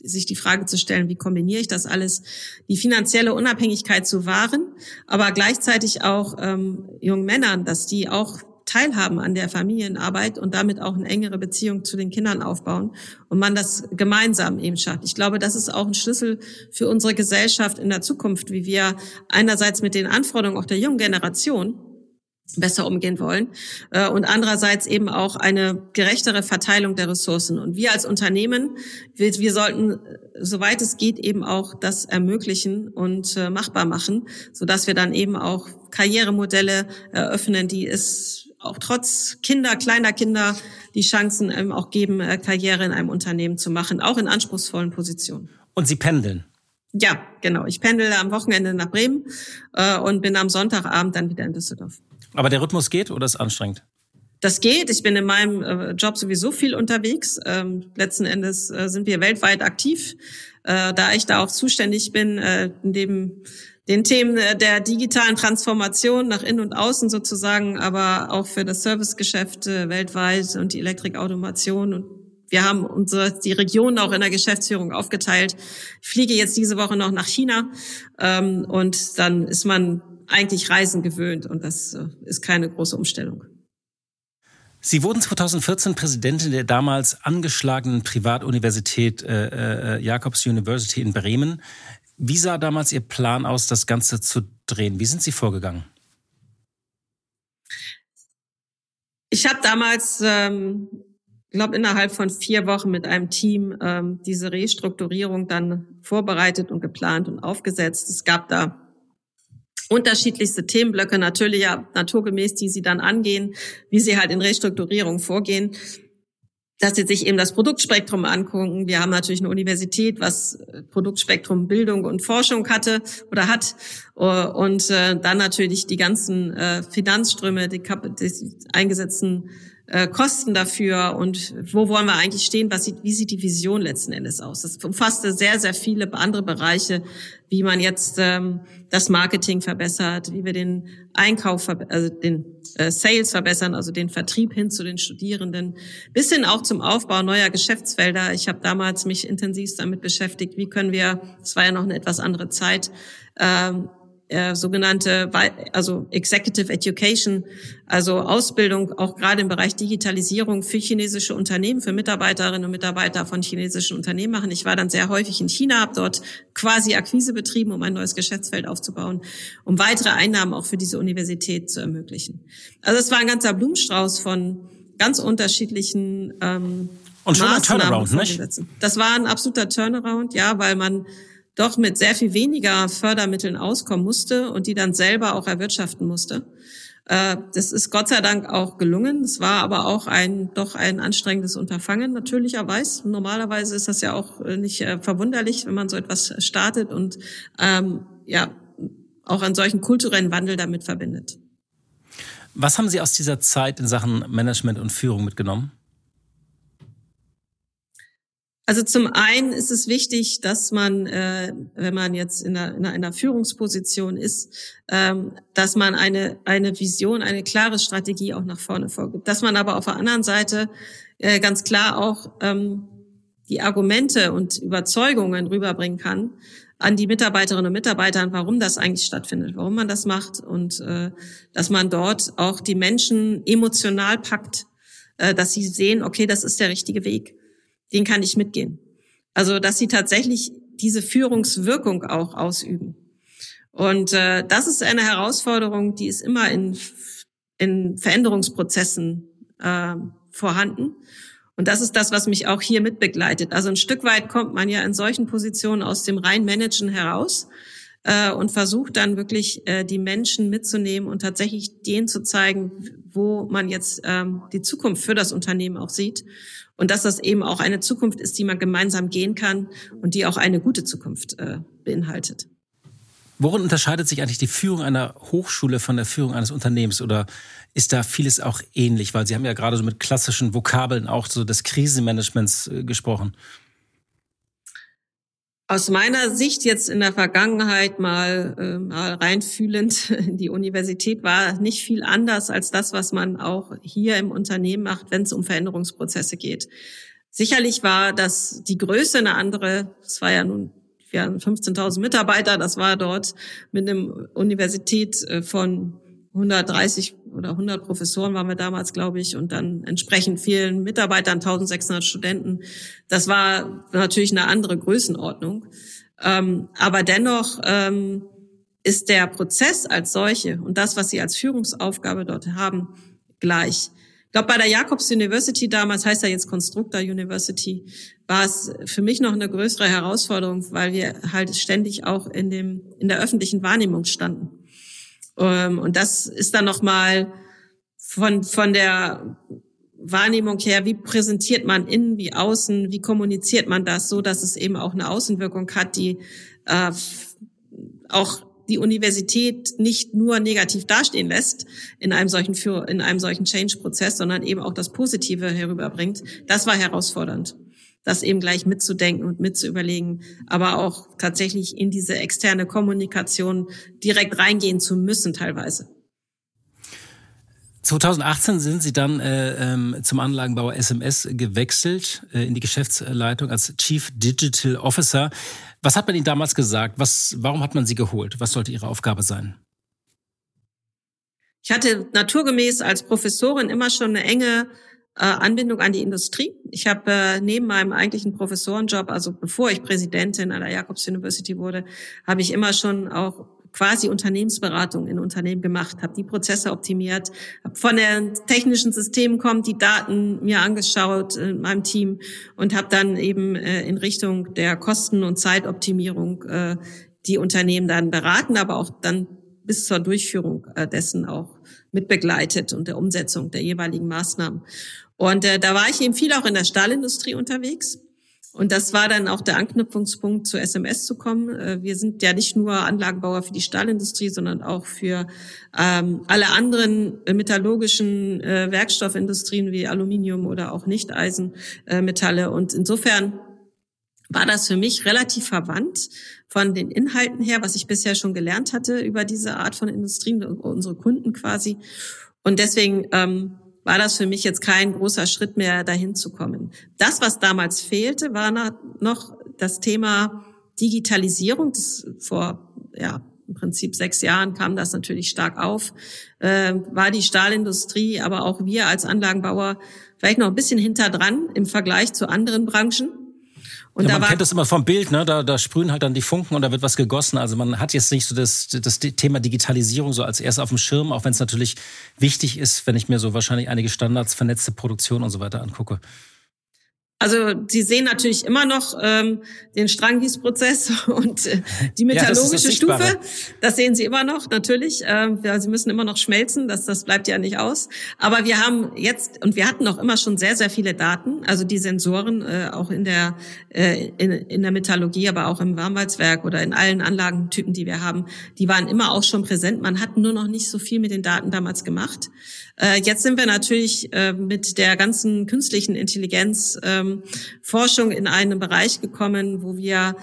Speaker 1: sich die Frage zu stellen, wie kombiniere ich das alles, die finanzielle Unabhängigkeit zu wahren, aber gleichzeitig auch ähm, jungen Männern, dass die auch teilhaben an der Familienarbeit und damit auch eine engere Beziehung zu den Kindern aufbauen und man das gemeinsam eben schafft. Ich glaube, das ist auch ein Schlüssel für unsere Gesellschaft in der Zukunft, wie wir einerseits mit den Anforderungen auch der jungen Generation besser umgehen wollen äh, und andererseits eben auch eine gerechtere Verteilung der Ressourcen. Und wir als Unternehmen, wir, wir sollten, äh, soweit es geht, eben auch das ermöglichen und äh, machbar machen, so dass wir dann eben auch Karrieremodelle eröffnen, die es auch trotz Kinder, kleiner Kinder, die Chancen auch geben, Karriere in einem Unternehmen zu machen, auch in anspruchsvollen Positionen.
Speaker 3: Und Sie pendeln?
Speaker 1: Ja, genau. Ich pendel am Wochenende nach Bremen äh, und bin am Sonntagabend dann wieder in Düsseldorf.
Speaker 3: Aber der Rhythmus geht oder ist anstrengend?
Speaker 1: Das geht. Ich bin in meinem äh, Job sowieso viel unterwegs. Ähm, letzten Endes äh, sind wir weltweit aktiv. Äh, da ich da auch zuständig bin, neben den Themen der digitalen Transformation nach innen und außen sozusagen, aber auch für das Servicegeschäft weltweit und die Elektrikautomation und wir haben unsere, die Region auch in der Geschäftsführung aufgeteilt. Ich fliege jetzt diese Woche noch nach China ähm, und dann ist man eigentlich Reisen gewöhnt und das äh, ist keine große Umstellung.
Speaker 3: Sie wurden 2014 Präsidentin der damals angeschlagenen Privatuniversität äh, äh, Jacobs University in Bremen. Wie sah damals Ihr Plan aus, das Ganze zu drehen? Wie sind Sie vorgegangen?
Speaker 1: Ich habe damals, ähm, glaube innerhalb von vier Wochen mit einem Team ähm, diese Restrukturierung dann vorbereitet und geplant und aufgesetzt. Es gab da unterschiedlichste Themenblöcke natürlich ja naturgemäß, die sie dann angehen, wie sie halt in Restrukturierung vorgehen dass sie sich eben das Produktspektrum angucken. Wir haben natürlich eine Universität, was äh, Produktspektrum Bildung und Forschung hatte oder hat. Äh, und äh, dann natürlich die ganzen Finanzströme, die, die eingesetzten Kosten dafür und wo wollen wir eigentlich stehen, was sieht, wie sieht die Vision letzten Endes aus. Das umfasste sehr, sehr viele andere Bereiche, wie man jetzt ähm, das Marketing verbessert, wie wir den Einkauf, also den äh, Sales verbessern, also den Vertrieb hin zu den Studierenden, bis hin auch zum Aufbau neuer Geschäftsfelder. Ich habe damals mich intensiv damit beschäftigt, wie können wir, es war ja noch eine etwas andere Zeit, ähm, äh, sogenannte, also Executive Education, also Ausbildung auch gerade im Bereich Digitalisierung für chinesische Unternehmen, für Mitarbeiterinnen und Mitarbeiter von chinesischen Unternehmen machen. Ich war dann sehr häufig in China, habe dort quasi Akquise betrieben, um ein neues Geschäftsfeld aufzubauen, um weitere Einnahmen auch für diese Universität zu ermöglichen. Also es war ein ganzer Blumenstrauß von ganz unterschiedlichen ähm,
Speaker 3: und schon ein Turnaround, nicht?
Speaker 1: Das war ein absoluter Turnaround, ja, weil man doch mit sehr viel weniger Fördermitteln auskommen musste und die dann selber auch erwirtschaften musste. Äh, das ist Gott sei Dank auch gelungen. Es war aber auch ein doch ein anstrengendes Unterfangen, natürlicherweise. Normalerweise ist das ja auch äh, nicht äh, verwunderlich, wenn man so etwas startet und ähm, ja auch einen solchen kulturellen Wandel damit verbindet.
Speaker 3: Was haben Sie aus dieser Zeit in Sachen Management und Führung mitgenommen?
Speaker 1: Also zum einen ist es wichtig, dass man, äh, wenn man jetzt in einer, in einer Führungsposition ist, ähm, dass man eine, eine Vision, eine klare Strategie auch nach vorne vorgibt. Dass man aber auf der anderen Seite äh, ganz klar auch ähm, die Argumente und Überzeugungen rüberbringen kann an die Mitarbeiterinnen und Mitarbeiter, warum das eigentlich stattfindet, warum man das macht und äh, dass man dort auch die Menschen emotional packt, äh, dass sie sehen, okay, das ist der richtige Weg den kann ich mitgehen. Also, dass sie tatsächlich diese Führungswirkung auch ausüben. Und äh, das ist eine Herausforderung, die ist immer in, in Veränderungsprozessen äh, vorhanden. Und das ist das, was mich auch hier mitbegleitet. Also ein Stück weit kommt man ja in solchen Positionen aus dem rein Managen heraus äh, und versucht dann wirklich äh, die Menschen mitzunehmen und tatsächlich denen zu zeigen, wo man jetzt ähm, die Zukunft für das Unternehmen auch sieht und dass das eben auch eine Zukunft ist, die man gemeinsam gehen kann und die auch eine gute Zukunft äh, beinhaltet.
Speaker 3: Worin unterscheidet sich eigentlich die Führung einer Hochschule von der Führung eines Unternehmens oder ist da vieles auch ähnlich? Weil Sie haben ja gerade so mit klassischen Vokabeln auch so des Krisenmanagements äh, gesprochen.
Speaker 1: Aus meiner Sicht jetzt in der Vergangenheit mal, äh, mal reinfühlend, [laughs] die Universität war nicht viel anders als das, was man auch hier im Unternehmen macht, wenn es um Veränderungsprozesse geht. Sicherlich war das die Größe eine andere. Es war ja nun wir haben 15.000 Mitarbeiter. Das war dort mit einem Universität äh, von 130 oder 100 Professoren waren wir damals, glaube ich, und dann entsprechend vielen Mitarbeitern, 1600 Studenten. Das war natürlich eine andere Größenordnung. Ähm, aber dennoch ähm, ist der Prozess als solche und das, was Sie als Führungsaufgabe dort haben, gleich. Ich glaube, bei der Jacobs University damals, heißt ja jetzt Constructor University, war es für mich noch eine größere Herausforderung, weil wir halt ständig auch in dem in der öffentlichen Wahrnehmung standen. Ähm, und das ist dann nochmal von, von der Wahrnehmung her, wie präsentiert man innen wie außen, wie kommuniziert man das so, dass es eben auch eine Außenwirkung hat, die äh, auch die Universität nicht nur negativ dastehen lässt in einem solchen in einem solchen Change-Prozess, sondern eben auch das Positive herüberbringt. Das war herausfordernd das eben gleich mitzudenken und mitzuüberlegen, aber auch tatsächlich in diese externe Kommunikation direkt reingehen zu müssen teilweise.
Speaker 3: 2018 sind Sie dann äh, ähm, zum Anlagenbauer SMS gewechselt äh, in die Geschäftsleitung als Chief Digital Officer. Was hat man Ihnen damals gesagt? Was, warum hat man Sie geholt? Was sollte Ihre Aufgabe sein?
Speaker 1: Ich hatte naturgemäß als Professorin immer schon eine enge Anbindung an die Industrie. Ich habe äh, neben meinem eigentlichen Professorenjob, also bevor ich Präsidentin an der Jacobs University wurde, habe ich immer schon auch quasi Unternehmensberatung in Unternehmen gemacht, habe die Prozesse optimiert, habe von den technischen Systemen kommt die Daten mir angeschaut in meinem Team und habe dann eben äh, in Richtung der Kosten- und Zeitoptimierung äh, die Unternehmen dann beraten, aber auch dann bis zur Durchführung äh, dessen auch mitbegleitet und der Umsetzung der jeweiligen Maßnahmen. Und äh, da war ich eben viel auch in der Stahlindustrie unterwegs. Und das war dann auch der Anknüpfungspunkt zu SMS zu kommen. Äh, wir sind ja nicht nur Anlagenbauer für die Stahlindustrie, sondern auch für ähm, alle anderen metallurgischen äh, Werkstoffindustrien wie Aluminium oder auch Nichteisenmetalle. Und insofern war das für mich relativ verwandt von den Inhalten her, was ich bisher schon gelernt hatte über diese Art von Industrien, unsere Kunden quasi. Und deswegen ähm, war das für mich jetzt kein großer Schritt mehr, dahin zu kommen. Das, was damals fehlte, war noch das Thema Digitalisierung. Das vor ja, im Prinzip sechs Jahren kam das natürlich stark auf, äh, war die Stahlindustrie, aber auch wir als Anlagenbauer vielleicht noch ein bisschen hinter dran im Vergleich zu anderen Branchen.
Speaker 3: Und ja, man kennt das immer vom Bild, ne? Da, da sprühen halt dann die Funken und da wird was gegossen. Also man hat jetzt nicht so das, das Thema Digitalisierung so als erst auf dem Schirm, auch wenn es natürlich wichtig ist, wenn ich mir so wahrscheinlich einige Standards, vernetzte Produktion und so weiter angucke.
Speaker 1: Also Sie sehen natürlich immer noch ähm, den Stranggießprozess [laughs] und äh, die metallurgische ja, das Stufe. Das sehen Sie immer noch, natürlich. Ähm, ja, Sie müssen immer noch schmelzen, das, das bleibt ja nicht aus. Aber wir haben jetzt, und wir hatten auch immer schon sehr, sehr viele Daten, also die Sensoren äh, auch in der, äh, in, in der Metallurgie, aber auch im Warmwalzwerk oder in allen Anlagentypen, die wir haben, die waren immer auch schon präsent. Man hat nur noch nicht so viel mit den Daten damals gemacht. Äh, jetzt sind wir natürlich äh, mit der ganzen künstlichen Intelligenz ähm, in einen Bereich gekommen, wo wir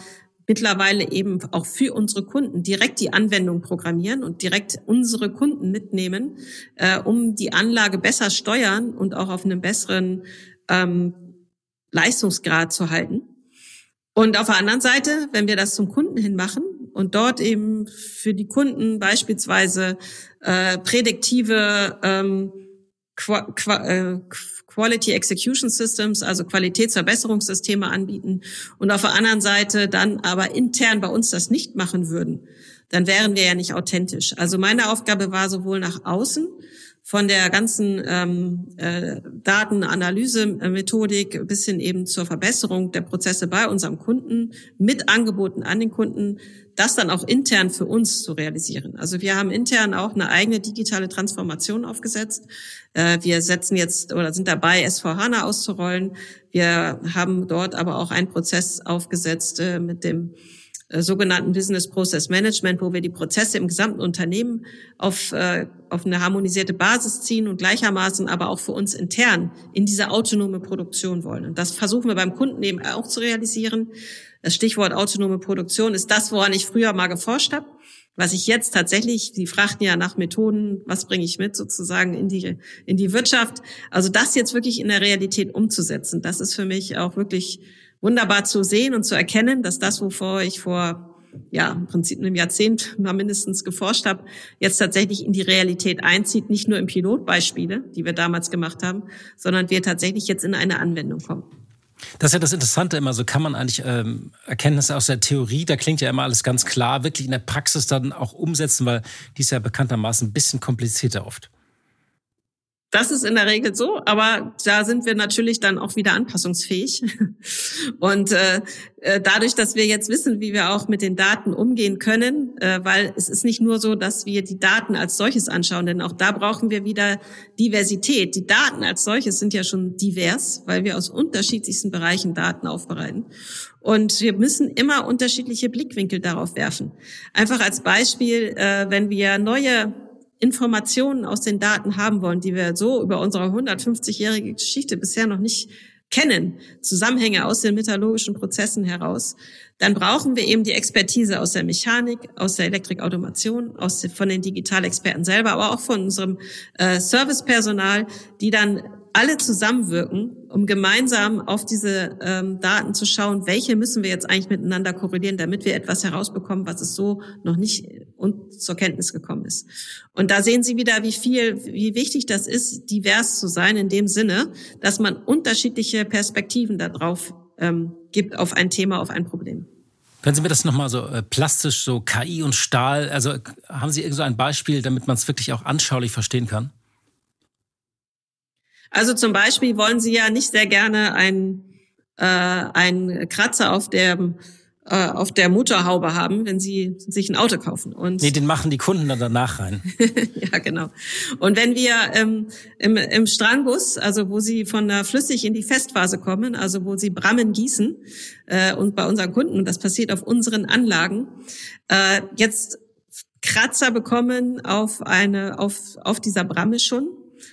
Speaker 1: mittlerweile eben auch für unsere Kunden direkt die Anwendung programmieren und direkt unsere Kunden mitnehmen, äh, um die Anlage besser steuern und auch auf einem besseren ähm, Leistungsgrad zu halten. Und auf der anderen Seite, wenn wir das zum Kunden hin machen und dort eben für die Kunden beispielsweise äh, prädiktive ähm, Qua Qua äh, Quality Execution Systems, also Qualitätsverbesserungssysteme anbieten und auf der anderen Seite dann aber intern bei uns das nicht machen würden, dann wären wir ja nicht authentisch. Also meine Aufgabe war sowohl nach außen von der ganzen ähm, äh, Datenanalyse-Methodik bis hin eben zur Verbesserung der Prozesse bei unserem Kunden mit Angeboten an den Kunden, das dann auch intern für uns zu realisieren. Also wir haben intern auch eine eigene digitale Transformation aufgesetzt. Äh, wir setzen jetzt oder sind dabei, S4HANA auszurollen. Wir haben dort aber auch einen Prozess aufgesetzt äh, mit dem sogenannten Business Process Management, wo wir die Prozesse im gesamten Unternehmen auf, äh, auf eine harmonisierte Basis ziehen und gleichermaßen aber auch für uns intern in diese autonome Produktion wollen. Und das versuchen wir beim Kunden eben auch zu realisieren. Das Stichwort autonome Produktion ist das, woran ich früher mal geforscht habe. Was ich jetzt tatsächlich, Sie fragten ja nach Methoden, was bringe ich mit sozusagen in die, in die Wirtschaft. Also das jetzt wirklich in der Realität umzusetzen, das ist für mich auch wirklich wunderbar zu sehen und zu erkennen, dass das, wovor ich vor ja, im Prinzip einem Jahrzehnt mal mindestens geforscht habe, jetzt tatsächlich in die Realität einzieht, nicht nur in Pilotbeispiele, die wir damals gemacht haben, sondern wir tatsächlich jetzt in eine Anwendung kommen.
Speaker 3: Das ist ja das Interessante immer, so kann man eigentlich ähm, Erkenntnisse aus der Theorie, da klingt ja immer alles ganz klar, wirklich in der Praxis dann auch umsetzen, weil die ist ja bekanntermaßen ein bisschen komplizierter oft.
Speaker 1: Das ist in der Regel so, aber da sind wir natürlich dann auch wieder anpassungsfähig. [laughs] Und äh, äh, dadurch, dass wir jetzt wissen, wie wir auch mit den Daten umgehen können, äh, weil es ist nicht nur so, dass wir die Daten als solches anschauen, denn auch da brauchen wir wieder Diversität. Die Daten als solches sind ja schon divers, weil wir aus unterschiedlichsten Bereichen Daten aufbereiten. Und wir müssen immer unterschiedliche Blickwinkel darauf werfen. Einfach als Beispiel, äh, wenn wir neue Informationen aus den Daten haben wollen, die wir so über unsere 150-jährige Geschichte bisher noch nicht kennen, Zusammenhänge aus den metallurgischen Prozessen heraus, dann brauchen wir eben die Expertise aus der Mechanik, aus der Elektrikautomation, aus von den Digitalexperten selber, aber auch von unserem äh, Servicepersonal, die dann alle zusammenwirken, um gemeinsam auf diese ähm, Daten zu schauen, welche müssen wir jetzt eigentlich miteinander korrelieren, damit wir etwas herausbekommen, was es so noch nicht und zur Kenntnis gekommen ist. Und da sehen Sie wieder, wie viel, wie wichtig das ist, divers zu sein in dem Sinne, dass man unterschiedliche Perspektiven darauf ähm, gibt auf ein Thema, auf ein Problem.
Speaker 3: Können Sie mir das nochmal so äh, plastisch, so KI und Stahl, also haben Sie irgend so ein Beispiel, damit man es wirklich auch anschaulich verstehen kann?
Speaker 1: Also zum Beispiel wollen Sie ja nicht sehr gerne ein, äh, ein Kratzer auf der äh, auf der Motorhaube haben, wenn sie sich ein Auto kaufen.
Speaker 3: Und nee, den machen die Kunden dann danach rein. [laughs]
Speaker 1: ja, genau. Und wenn wir ähm, im, im Strangguss, also wo sie von der Flüssig in die Festphase kommen, also wo sie Brammen gießen, äh, und bei unseren Kunden, und das passiert auf unseren Anlagen, äh, jetzt Kratzer bekommen auf eine auf auf dieser Bramme schon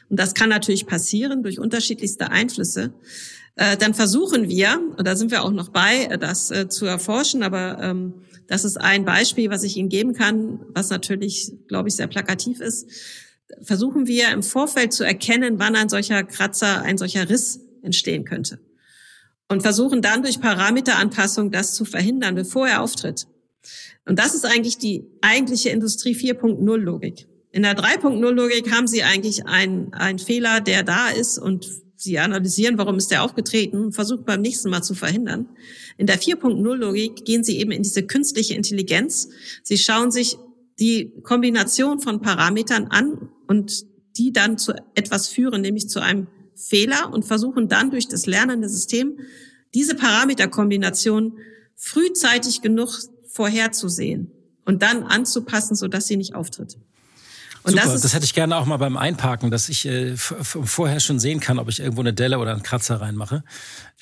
Speaker 1: und das kann natürlich passieren durch unterschiedlichste Einflüsse, äh, dann versuchen wir, und da sind wir auch noch bei, äh, das äh, zu erforschen, aber ähm, das ist ein Beispiel, was ich Ihnen geben kann, was natürlich, glaube ich, sehr plakativ ist. Versuchen wir im Vorfeld zu erkennen, wann ein solcher Kratzer, ein solcher Riss entstehen könnte. Und versuchen dann durch Parameteranpassung das zu verhindern, bevor er auftritt. Und das ist eigentlich die eigentliche Industrie 4.0 Logik. In der 3.0 Logik haben Sie eigentlich einen, Fehler, der da ist und Sie analysieren, warum ist der aufgetreten und versuchen beim nächsten Mal zu verhindern. In der 4.0 Logik gehen Sie eben in diese künstliche Intelligenz. Sie schauen sich die Kombination von Parametern an und die dann zu etwas führen, nämlich zu einem Fehler und versuchen dann durch das lernende System diese Parameterkombination frühzeitig genug vorherzusehen und dann anzupassen, sodass sie nicht auftritt.
Speaker 3: Und Super, das, das, hätte ich gerne auch mal beim Einparken, dass ich äh, vorher schon sehen kann, ob ich irgendwo eine Delle oder einen Kratzer reinmache.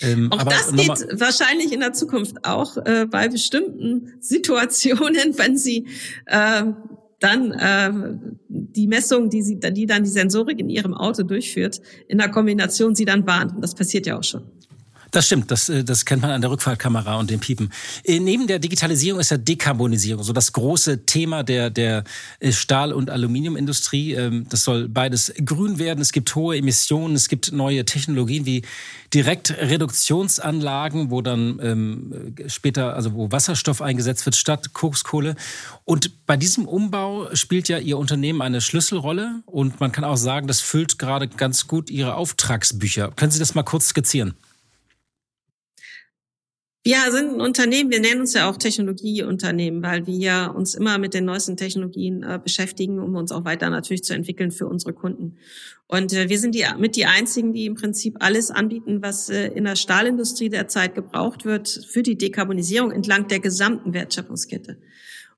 Speaker 1: Ähm, auch das geht wahrscheinlich in der Zukunft auch äh, bei bestimmten [laughs] Situationen, wenn Sie äh, dann äh, die Messung, die, sie, die dann die Sensorik in Ihrem Auto durchführt, in der Kombination Sie dann warnt. Und das passiert ja auch schon.
Speaker 3: Das stimmt, das, äh, das kennt man an der Rückfahrkamera und dem Piepen. Äh, neben der Digitalisierung ist ja Dekarbonisierung so das große Thema der, der äh, Stahl- und Aluminiumindustrie. Ähm, das soll beides grün werden. Es gibt hohe Emissionen, es gibt neue Technologien wie Direktreduktionsanlagen, wo dann ähm, später, also wo Wasserstoff eingesetzt wird statt Kokskohle. Und bei diesem Umbau spielt ja Ihr Unternehmen eine Schlüsselrolle und man kann auch sagen, das füllt gerade ganz gut Ihre Auftragsbücher. Können Sie das mal kurz skizzieren?
Speaker 1: Wir sind ein Unternehmen, wir nennen uns ja auch Technologieunternehmen, weil wir uns immer mit den neuesten Technologien äh, beschäftigen, um uns auch weiter natürlich zu entwickeln für unsere Kunden. Und äh, wir sind die, mit die einzigen, die im Prinzip alles anbieten, was äh, in der Stahlindustrie derzeit gebraucht wird für die Dekarbonisierung entlang der gesamten Wertschöpfungskette.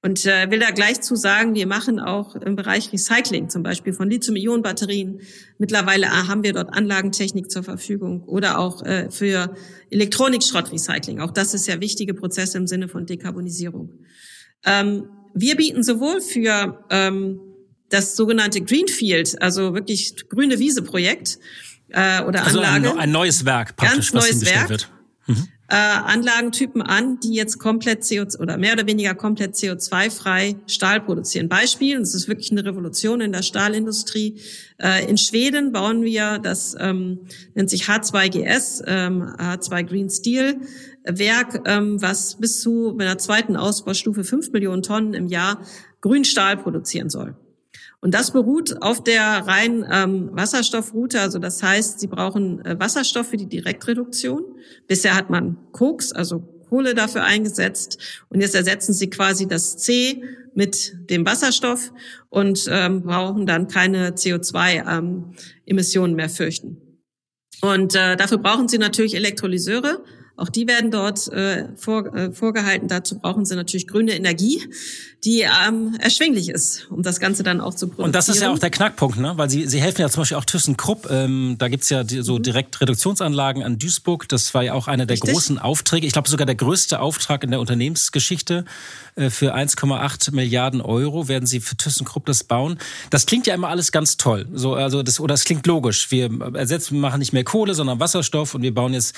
Speaker 1: Und äh, will da gleich zu sagen, wir machen auch im Bereich Recycling, zum Beispiel von Lithium-Ionen-Batterien. Mittlerweile äh, haben wir dort Anlagentechnik zur Verfügung oder auch äh, für Elektronikschrottrecycling. Auch das ist ja wichtige Prozesse im Sinne von Dekarbonisierung. Ähm, wir bieten sowohl für ähm, das sogenannte Greenfield, also wirklich grüne Wiese-Projekt äh, oder also Anlage.
Speaker 3: Ein, ein neues Werk praktisch, ganz neues Werk. Wird.
Speaker 1: Mhm äh, Anlagentypen an, die jetzt komplett CO oder mehr oder weniger komplett CO2-frei Stahl produzieren. Beispiel, es ist wirklich eine Revolution in der Stahlindustrie. Äh, in Schweden bauen wir, das ähm, nennt sich H2GS, ähm, H2 Green Steel Werk, ähm, was bis zu einer zweiten Ausbaustufe fünf Millionen Tonnen im Jahr Grünstahl produzieren soll. Und das beruht auf der rein ähm, Wasserstoffroute. Also das heißt, sie brauchen äh, Wasserstoff für die Direktreduktion. Bisher hat man Koks, also Kohle dafür eingesetzt. Und jetzt ersetzen sie quasi das C mit dem Wasserstoff und ähm, brauchen dann keine CO2-Emissionen ähm, mehr fürchten. Und äh, dafür brauchen sie natürlich Elektrolyseure. Auch die werden dort äh, vor, äh, vorgehalten. Dazu brauchen sie natürlich grüne Energie die ähm, erschwinglich ist, um das Ganze dann auch zu produzieren.
Speaker 3: Und das ist ja auch der Knackpunkt, ne? weil Sie, Sie helfen ja zum Beispiel auch ThyssenKrupp. Ähm, da gibt's ja die, so mhm. Direktreduktionsanlagen an Duisburg. Das war ja auch einer der Richtig. großen Aufträge. Ich glaube sogar der größte Auftrag in der Unternehmensgeschichte. Äh, für 1,8 Milliarden Euro werden Sie für ThyssenKrupp das bauen. Das klingt ja immer alles ganz toll. So, also das, oder es klingt logisch. Wir ersetzen, wir machen nicht mehr Kohle, sondern Wasserstoff und wir bauen jetzt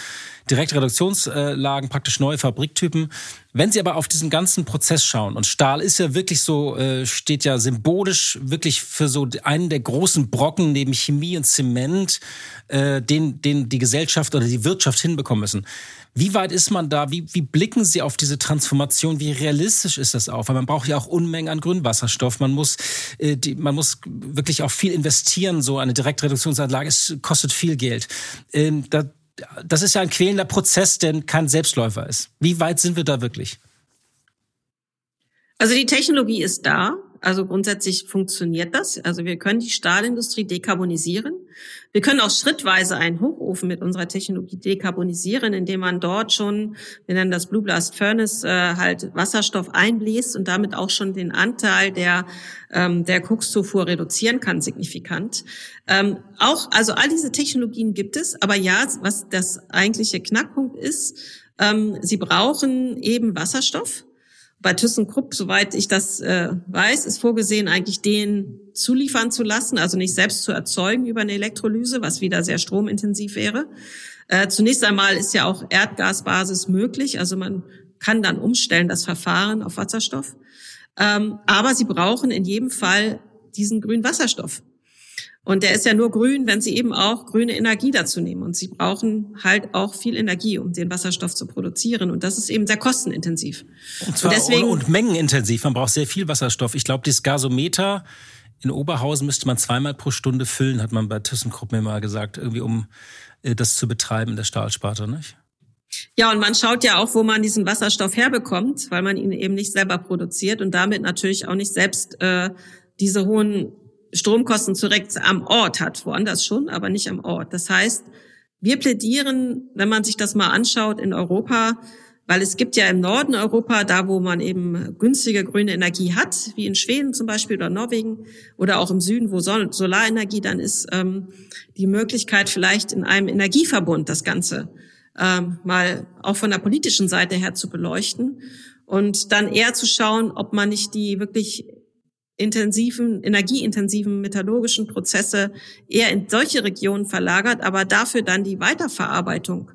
Speaker 3: Direktreduktionslagen, praktisch neue Fabriktypen. Wenn Sie aber auf diesen ganzen Prozess schauen, und Stahl ist ja wirklich so, äh, steht ja symbolisch wirklich für so einen der großen Brocken neben Chemie und Zement, äh, den, den die Gesellschaft oder die Wirtschaft hinbekommen müssen. Wie weit ist man da? Wie, wie blicken Sie auf diese Transformation? Wie realistisch ist das auch? Weil man braucht ja auch Unmengen an Grünwasserstoff. Man muss, äh, die, man muss wirklich auch viel investieren. So eine Direktreduktionsanlage, es kostet viel Geld. Ähm, das ist ja ein quälender Prozess, der kein Selbstläufer ist. Wie weit sind wir da wirklich?
Speaker 1: Also die Technologie ist da. Also grundsätzlich funktioniert das. Also wir können die Stahlindustrie dekarbonisieren. Wir können auch schrittweise einen Hochofen mit unserer Technologie dekarbonisieren, indem man dort schon, wir nennen das Blue Blast Furnace, äh, halt Wasserstoff einbläst und damit auch schon den Anteil der ähm, der Kokszufuhr reduzieren kann signifikant. Ähm, auch also all diese Technologien gibt es, aber ja, was das eigentliche Knackpunkt ist, ähm, sie brauchen eben Wasserstoff bei ThyssenKrupp, soweit ich das äh, weiß, ist vorgesehen, eigentlich den zuliefern zu lassen, also nicht selbst zu erzeugen über eine Elektrolyse, was wieder sehr stromintensiv wäre. Äh, zunächst einmal ist ja auch Erdgasbasis möglich, also man kann dann umstellen das Verfahren auf Wasserstoff. Ähm, aber sie brauchen in jedem Fall diesen grünen Wasserstoff. Und der ist ja nur grün, wenn Sie eben auch grüne Energie dazu nehmen. Und Sie brauchen halt auch viel Energie, um den Wasserstoff zu produzieren. Und das ist eben sehr kostenintensiv.
Speaker 3: Und, zwar und, deswegen, und mengenintensiv. Man braucht sehr viel Wasserstoff. Ich glaube, dieses Gasometer in Oberhausen müsste man zweimal pro Stunde füllen, hat man bei ThyssenKrupp mir mal gesagt, irgendwie um äh, das zu betreiben in der Stahlsparte, nicht?
Speaker 1: Ja, und man schaut ja auch, wo man diesen Wasserstoff herbekommt, weil man ihn eben nicht selber produziert und damit natürlich auch nicht selbst äh, diese hohen Stromkosten direkt am Ort hat, woanders schon, aber nicht am Ort. Das heißt, wir plädieren, wenn man sich das mal anschaut in Europa, weil es gibt ja im Norden Europa, da wo man eben günstige grüne Energie hat, wie in Schweden zum Beispiel oder Norwegen oder auch im Süden, wo Solarenergie dann ist, ähm, die Möglichkeit vielleicht in einem Energieverbund das Ganze ähm, mal auch von der politischen Seite her zu beleuchten und dann eher zu schauen, ob man nicht die wirklich intensiven, energieintensiven metallurgischen Prozesse eher in solche Regionen verlagert, aber dafür dann die Weiterverarbeitung,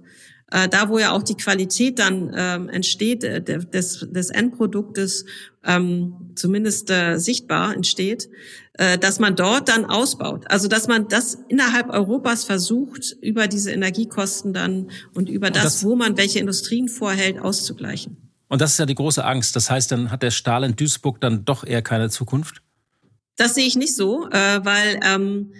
Speaker 1: äh, da wo ja auch die Qualität dann ähm, entsteht, äh, des, des Endproduktes ähm, zumindest äh, sichtbar entsteht, äh, dass man dort dann ausbaut. Also dass man das innerhalb Europas versucht, über diese Energiekosten dann und über das, das wo man welche Industrien vorhält, auszugleichen.
Speaker 3: Und das ist ja die große Angst. Das heißt, dann hat der Stahl in Duisburg dann doch eher keine Zukunft?
Speaker 1: Das sehe ich nicht so, äh, weil, ähm,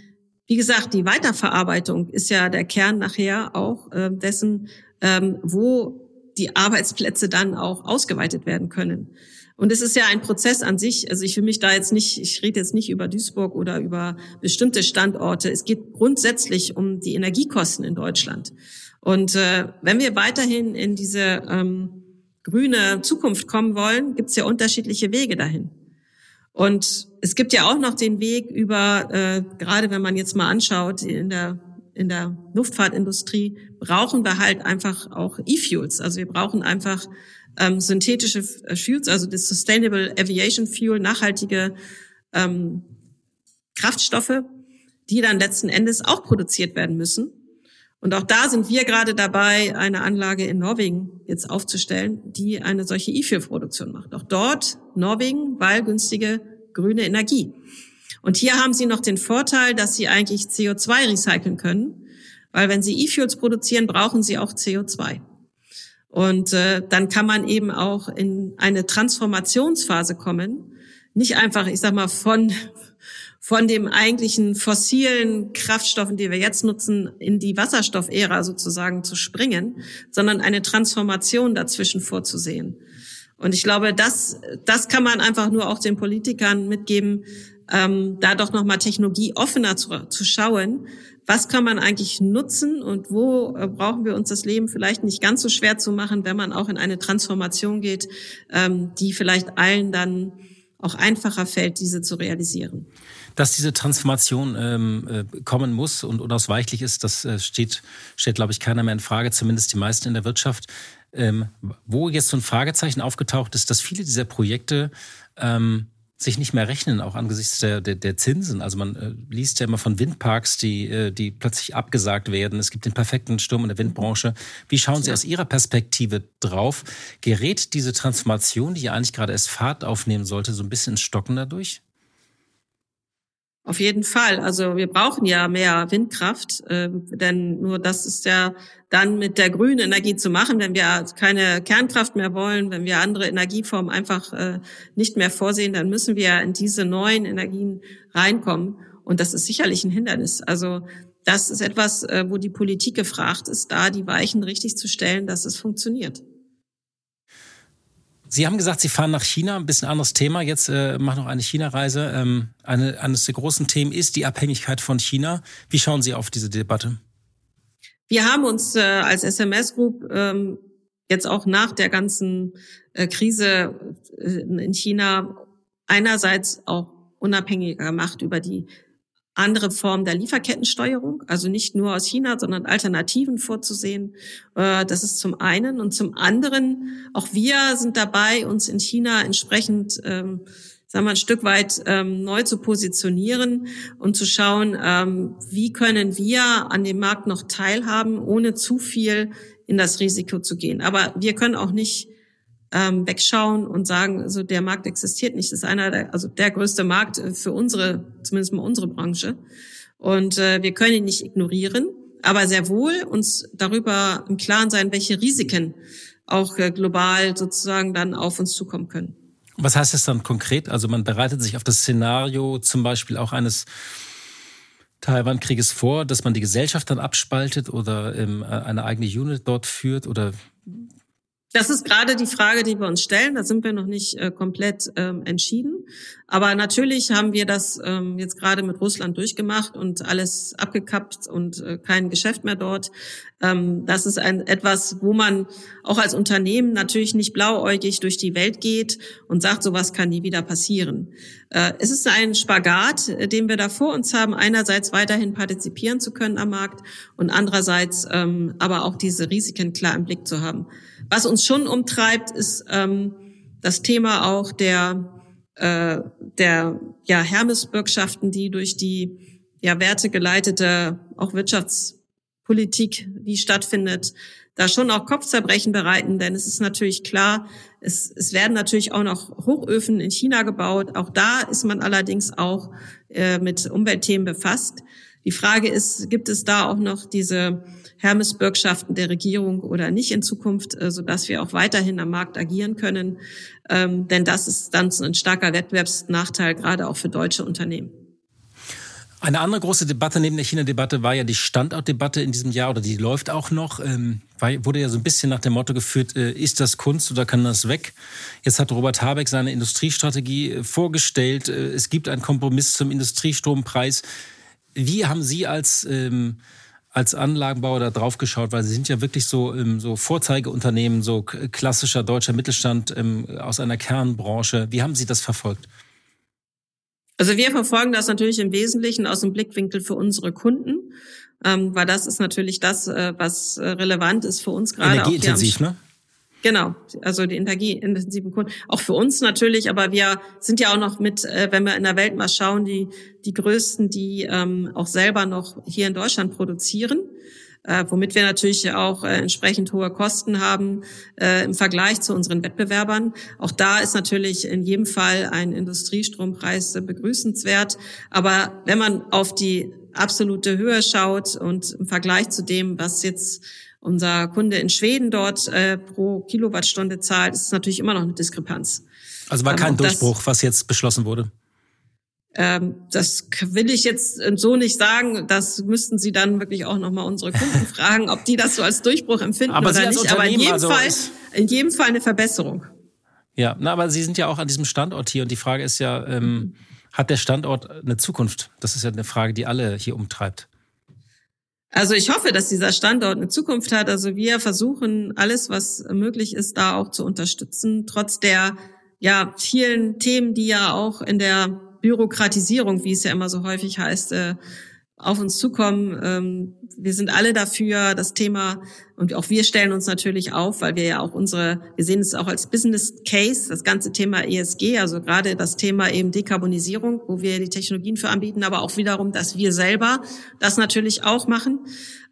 Speaker 1: wie gesagt, die Weiterverarbeitung ist ja der Kern nachher auch äh, dessen, ähm, wo die Arbeitsplätze dann auch ausgeweitet werden können. Und es ist ja ein Prozess an sich. Also ich will mich da jetzt nicht, ich rede jetzt nicht über Duisburg oder über bestimmte Standorte. Es geht grundsätzlich um die Energiekosten in Deutschland. Und äh, wenn wir weiterhin in diese ähm, grüne Zukunft kommen wollen, gibt es ja unterschiedliche Wege dahin. Und es gibt ja auch noch den Weg über, äh, gerade wenn man jetzt mal anschaut, in der, in der Luftfahrtindustrie brauchen wir halt einfach auch E-Fuels. Also wir brauchen einfach ähm, synthetische äh, Fuels, also das Sustainable Aviation Fuel, nachhaltige ähm, Kraftstoffe, die dann letzten Endes auch produziert werden müssen. Und auch da sind wir gerade dabei, eine Anlage in Norwegen jetzt aufzustellen, die eine solche E-Fuel-Produktion macht. Auch dort Norwegen, weil günstige grüne Energie. Und hier haben sie noch den Vorteil, dass sie eigentlich CO2 recyceln können, weil wenn sie E-Fuels produzieren, brauchen sie auch CO2. Und äh, dann kann man eben auch in eine Transformationsphase kommen, nicht einfach, ich sag mal, von von dem eigentlichen fossilen Kraftstoffen, die wir jetzt nutzen, in die Wasserstoffära sozusagen zu springen, sondern eine Transformation dazwischen vorzusehen. Und ich glaube, das, das kann man einfach nur auch den Politikern mitgeben, ähm, da doch nochmal Technologie offener zu, zu schauen. Was kann man eigentlich nutzen und wo äh, brauchen wir uns das Leben vielleicht nicht ganz so schwer zu machen, wenn man auch in eine Transformation geht, ähm, die vielleicht allen dann auch einfacher fällt, diese zu realisieren.
Speaker 3: Dass diese Transformation ähm, äh, kommen muss und unausweichlich ist, das äh, steht, stellt, glaube ich, keiner mehr in Frage, zumindest die meisten in der Wirtschaft. Ähm, wo jetzt so ein Fragezeichen aufgetaucht ist, dass viele dieser Projekte ähm, sich nicht mehr rechnen, auch angesichts der, der, der Zinsen. Also man äh, liest ja immer von Windparks, die, äh, die plötzlich abgesagt werden. Es gibt den perfekten Sturm in der Windbranche. Wie schauen Sie aus Ihrer Perspektive drauf? Gerät diese Transformation, die ja eigentlich gerade erst Fahrt aufnehmen sollte, so ein bisschen ins Stocken dadurch?
Speaker 1: Auf jeden Fall. Also wir brauchen ja mehr Windkraft, äh, denn nur das ist ja dann mit der grünen Energie zu machen, wenn wir keine Kernkraft mehr wollen, wenn wir andere Energieformen einfach äh, nicht mehr vorsehen, dann müssen wir in diese neuen Energien reinkommen. Und das ist sicherlich ein Hindernis. Also das ist etwas, äh, wo die Politik gefragt ist, da die Weichen richtig zu stellen, dass es funktioniert.
Speaker 3: Sie haben gesagt, Sie fahren nach China, ein bisschen anderes Thema. Jetzt äh, machen noch eine China-Reise. Ähm, eine, eines der großen Themen ist die Abhängigkeit von China. Wie schauen Sie auf diese Debatte?
Speaker 1: Wir haben uns äh, als SMS Group ähm, jetzt auch nach der ganzen äh, Krise äh, in China einerseits auch unabhängiger gemacht über die andere Form der Lieferkettensteuerung, also nicht nur aus China, sondern Alternativen vorzusehen. Äh, das ist zum einen. Und zum anderen, auch wir sind dabei, uns in China entsprechend, ähm, sagen wir, ein Stück weit ähm, neu zu positionieren und zu schauen, ähm, wie können wir an dem Markt noch teilhaben, ohne zu viel in das Risiko zu gehen. Aber wir können auch nicht ähm, wegschauen und sagen, also der Markt existiert nicht. Das ist einer der, also der größte Markt äh, für unsere, zumindest mal unsere Branche. Und äh, wir können ihn nicht ignorieren, aber sehr wohl uns darüber im Klaren sein, welche Risiken auch äh, global sozusagen dann auf uns zukommen können.
Speaker 3: Was heißt das dann konkret? Also man bereitet sich auf das Szenario zum Beispiel auch eines Taiwan-Krieges vor, dass man die Gesellschaft dann abspaltet oder ähm, eine eigene Unit dort führt oder
Speaker 1: das ist gerade die Frage, die wir uns stellen. Da sind wir noch nicht äh, komplett ähm, entschieden. Aber natürlich haben wir das ähm, jetzt gerade mit Russland durchgemacht und alles abgekappt und äh, kein Geschäft mehr dort. Ähm, das ist ein, etwas, wo man auch als Unternehmen natürlich nicht blauäugig durch die Welt geht und sagt, sowas kann nie wieder passieren. Äh, es ist ein Spagat, äh, den wir da vor uns haben, einerseits weiterhin partizipieren zu können am Markt und andererseits ähm, aber auch diese Risiken klar im Blick zu haben. Was uns schon umtreibt, ist ähm, das Thema auch der, äh, der ja, Hermes-Bürgschaften, die durch die ja, wertegeleitete auch Wirtschaftspolitik, die stattfindet, da schon auch Kopfzerbrechen bereiten, denn es ist natürlich klar, es, es werden natürlich auch noch Hochöfen in China gebaut. Auch da ist man allerdings auch äh, mit Umweltthemen befasst. Die Frage ist, gibt es da auch noch diese Hermes-Bürgschaften der Regierung oder nicht in Zukunft, äh, sodass wir auch weiterhin am Markt agieren können. Ähm, denn das ist dann ein starker Wettbewerbsnachteil, gerade auch für deutsche Unternehmen.
Speaker 3: Eine andere große Debatte neben der China-Debatte war ja die Standortdebatte in diesem Jahr oder die läuft auch noch. Ähm, wurde ja so ein bisschen nach dem Motto geführt, äh, ist das Kunst oder kann das weg? Jetzt hat Robert Habeck seine Industriestrategie äh, vorgestellt. Äh, es gibt einen Kompromiss zum Industriestrompreis. Wie haben Sie als ähm, als Anlagenbauer da drauf geschaut, weil Sie sind ja wirklich so, ähm, so Vorzeigeunternehmen, so klassischer deutscher Mittelstand ähm, aus einer Kernbranche. Wie haben Sie das verfolgt?
Speaker 1: Also wir verfolgen das natürlich im Wesentlichen aus dem Blickwinkel für unsere Kunden, ähm, weil das ist natürlich das, äh, was äh, relevant ist für uns gerade.
Speaker 3: Energieintensiv, ne?
Speaker 1: Genau, also die energieintensiven Kunden. Auch für uns natürlich, aber wir sind ja auch noch mit, äh, wenn wir in der Welt mal schauen, die, die größten, die ähm, auch selber noch hier in Deutschland produzieren. Äh, womit wir natürlich auch äh, entsprechend hohe Kosten haben äh, im Vergleich zu unseren Wettbewerbern. Auch da ist natürlich in jedem Fall ein Industriestrompreis äh, begrüßenswert. Aber wenn man auf die absolute Höhe schaut und im Vergleich zu dem, was jetzt unser Kunde in Schweden dort äh, pro Kilowattstunde zahlt, ist natürlich immer noch eine Diskrepanz.
Speaker 3: Also war kein ähm, Durchbruch, das, was jetzt beschlossen wurde?
Speaker 1: Ähm, das will ich jetzt so nicht sagen. Das müssten Sie dann wirklich auch nochmal unsere Kunden [laughs] fragen, ob die das so als Durchbruch empfinden
Speaker 3: aber
Speaker 1: oder nicht. Aber in jedem,
Speaker 3: also
Speaker 1: Fall, in jedem Fall eine Verbesserung.
Speaker 3: Ja, na, aber Sie sind ja auch an diesem Standort hier und die Frage ist ja, ähm, hat der Standort eine Zukunft? Das ist ja eine Frage, die alle hier umtreibt.
Speaker 1: Also ich hoffe, dass dieser Standort eine Zukunft hat. Also wir versuchen alles, was möglich ist, da auch zu unterstützen, trotz der ja vielen Themen, die ja auch in der Bürokratisierung, wie es ja immer so häufig heißt, äh, auf uns zukommen. Ähm, wir sind alle dafür, das Thema, und auch wir stellen uns natürlich auf, weil wir ja auch unsere, wir sehen es auch als Business Case, das ganze Thema ESG, also gerade das Thema eben Dekarbonisierung, wo wir die Technologien für anbieten, aber auch wiederum, dass wir selber das natürlich auch machen.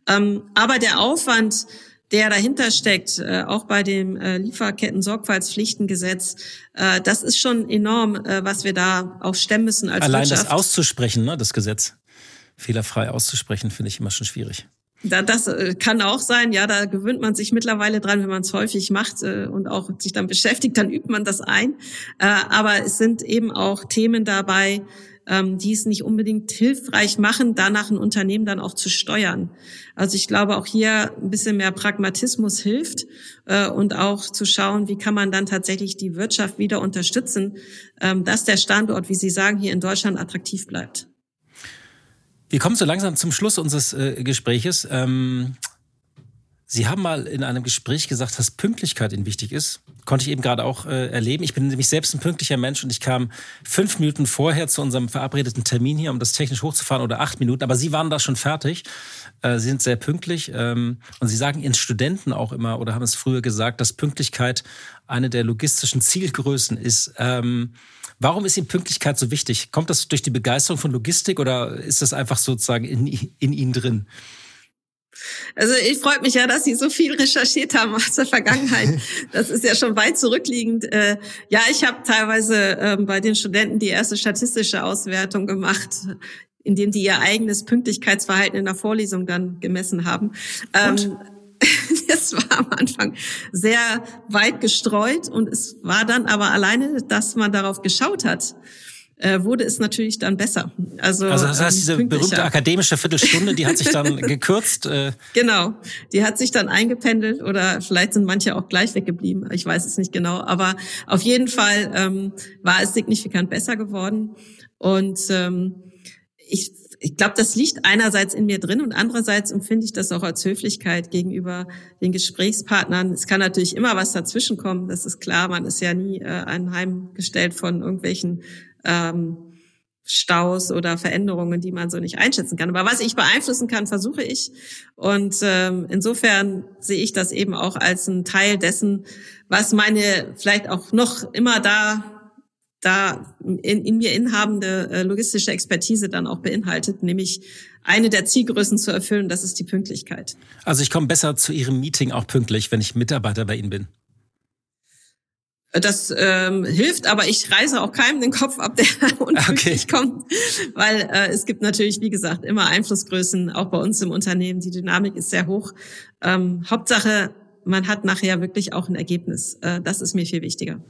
Speaker 1: Ähm, aber der Aufwand, der dahinter steckt, äh, auch bei dem äh, Lieferketten-Sorgfaltspflichtengesetz, äh, das ist schon enorm, was wir da auch stemmen müssen als
Speaker 3: Allein
Speaker 1: Wirtschaft.
Speaker 3: das auszusprechen, ne, das Gesetz fehlerfrei auszusprechen, finde ich immer schon schwierig.
Speaker 1: Das äh, kann auch sein, ja, da gewöhnt man sich mittlerweile dran, wenn man es häufig macht äh, und auch sich dann beschäftigt, dann übt man das ein. Äh, aber es sind eben auch Themen dabei, ähm, die es nicht unbedingt hilfreich machen, danach ein Unternehmen dann auch zu steuern. Also ich glaube, auch hier ein bisschen mehr Pragmatismus hilft und auch zu schauen, wie kann man dann tatsächlich die Wirtschaft wieder unterstützen, ähm, dass der Standort, wie Sie sagen, hier in Deutschland attraktiv bleibt.
Speaker 3: Wir kommen so langsam zum Schluss unseres äh, Gespräches. Ähm, Sie haben mal in einem Gespräch gesagt, dass Pünktlichkeit Ihnen wichtig ist. Konnte ich eben gerade auch äh, erleben. Ich bin nämlich selbst ein pünktlicher Mensch und ich kam fünf Minuten vorher zu unserem verabredeten Termin hier, um das technisch hochzufahren oder acht Minuten. Aber Sie waren da schon fertig. Äh, Sie sind sehr pünktlich ähm, und Sie sagen Ihren Studenten auch immer oder haben es früher gesagt, dass Pünktlichkeit eine der logistischen Zielgrößen ist. Ähm, Warum ist Ihnen Pünktlichkeit so wichtig? Kommt das durch die Begeisterung von Logistik oder ist das einfach sozusagen in, in Ihnen drin?
Speaker 1: Also ich freue mich ja, dass Sie so viel recherchiert haben aus der Vergangenheit. [laughs] Das ist ja schon weit zurückliegend. Äh, ja, ich habe teilweise ähm, bei den Studenten die erste statistische Auswertung gemacht indem die ihr eigenes Pünktlichkeitsverhalten in der Vorlesung dann gemessen haben. Ähm, [laughs] das war am Anfang sehr weit gestreut und es war dann aber alleine, dass man darauf geschaut hat, äh, wurde es natürlich dann besser.
Speaker 3: Also, also das heißt, diese berühmte akademische Viertelstunde, die hat sich dann [laughs] gekürzt. Äh.
Speaker 1: Genau, die hat sich dann eingependelt oder vielleicht sind manche auch gleich weggeblieben. Ich weiß es nicht genau, aber auf jeden Fall ähm, war es signifikant besser geworden. Und ähm, ich ich glaube, das liegt einerseits in mir drin und andererseits empfinde ich das auch als Höflichkeit gegenüber den Gesprächspartnern. Es kann natürlich immer was dazwischenkommen, das ist klar. Man ist ja nie äh, anheimgestellt von irgendwelchen ähm, Staus oder Veränderungen, die man so nicht einschätzen kann. Aber was ich beeinflussen kann, versuche ich. Und ähm, insofern sehe ich das eben auch als ein Teil dessen, was meine vielleicht auch noch immer da da in, in mir inhabende äh, logistische Expertise dann auch beinhaltet, nämlich eine der Zielgrößen zu erfüllen, das ist die Pünktlichkeit.
Speaker 3: Also ich komme besser zu Ihrem Meeting auch pünktlich, wenn ich Mitarbeiter bei Ihnen bin.
Speaker 1: Das ähm, hilft, aber ich reiße auch keinem den Kopf ab, der [laughs] unpünktlich okay. kommt, weil äh, es gibt natürlich, wie gesagt, immer Einflussgrößen, auch bei uns im Unternehmen. Die Dynamik ist sehr hoch. Ähm, Hauptsache, man hat nachher wirklich auch ein Ergebnis. Äh, das ist mir viel wichtiger.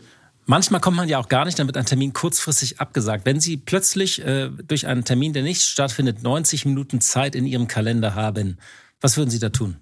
Speaker 3: Manchmal kommt man ja auch gar nicht, dann wird ein Termin kurzfristig abgesagt. Wenn Sie plötzlich äh, durch einen Termin, der nicht stattfindet, 90 Minuten Zeit in Ihrem Kalender haben, was würden Sie da tun?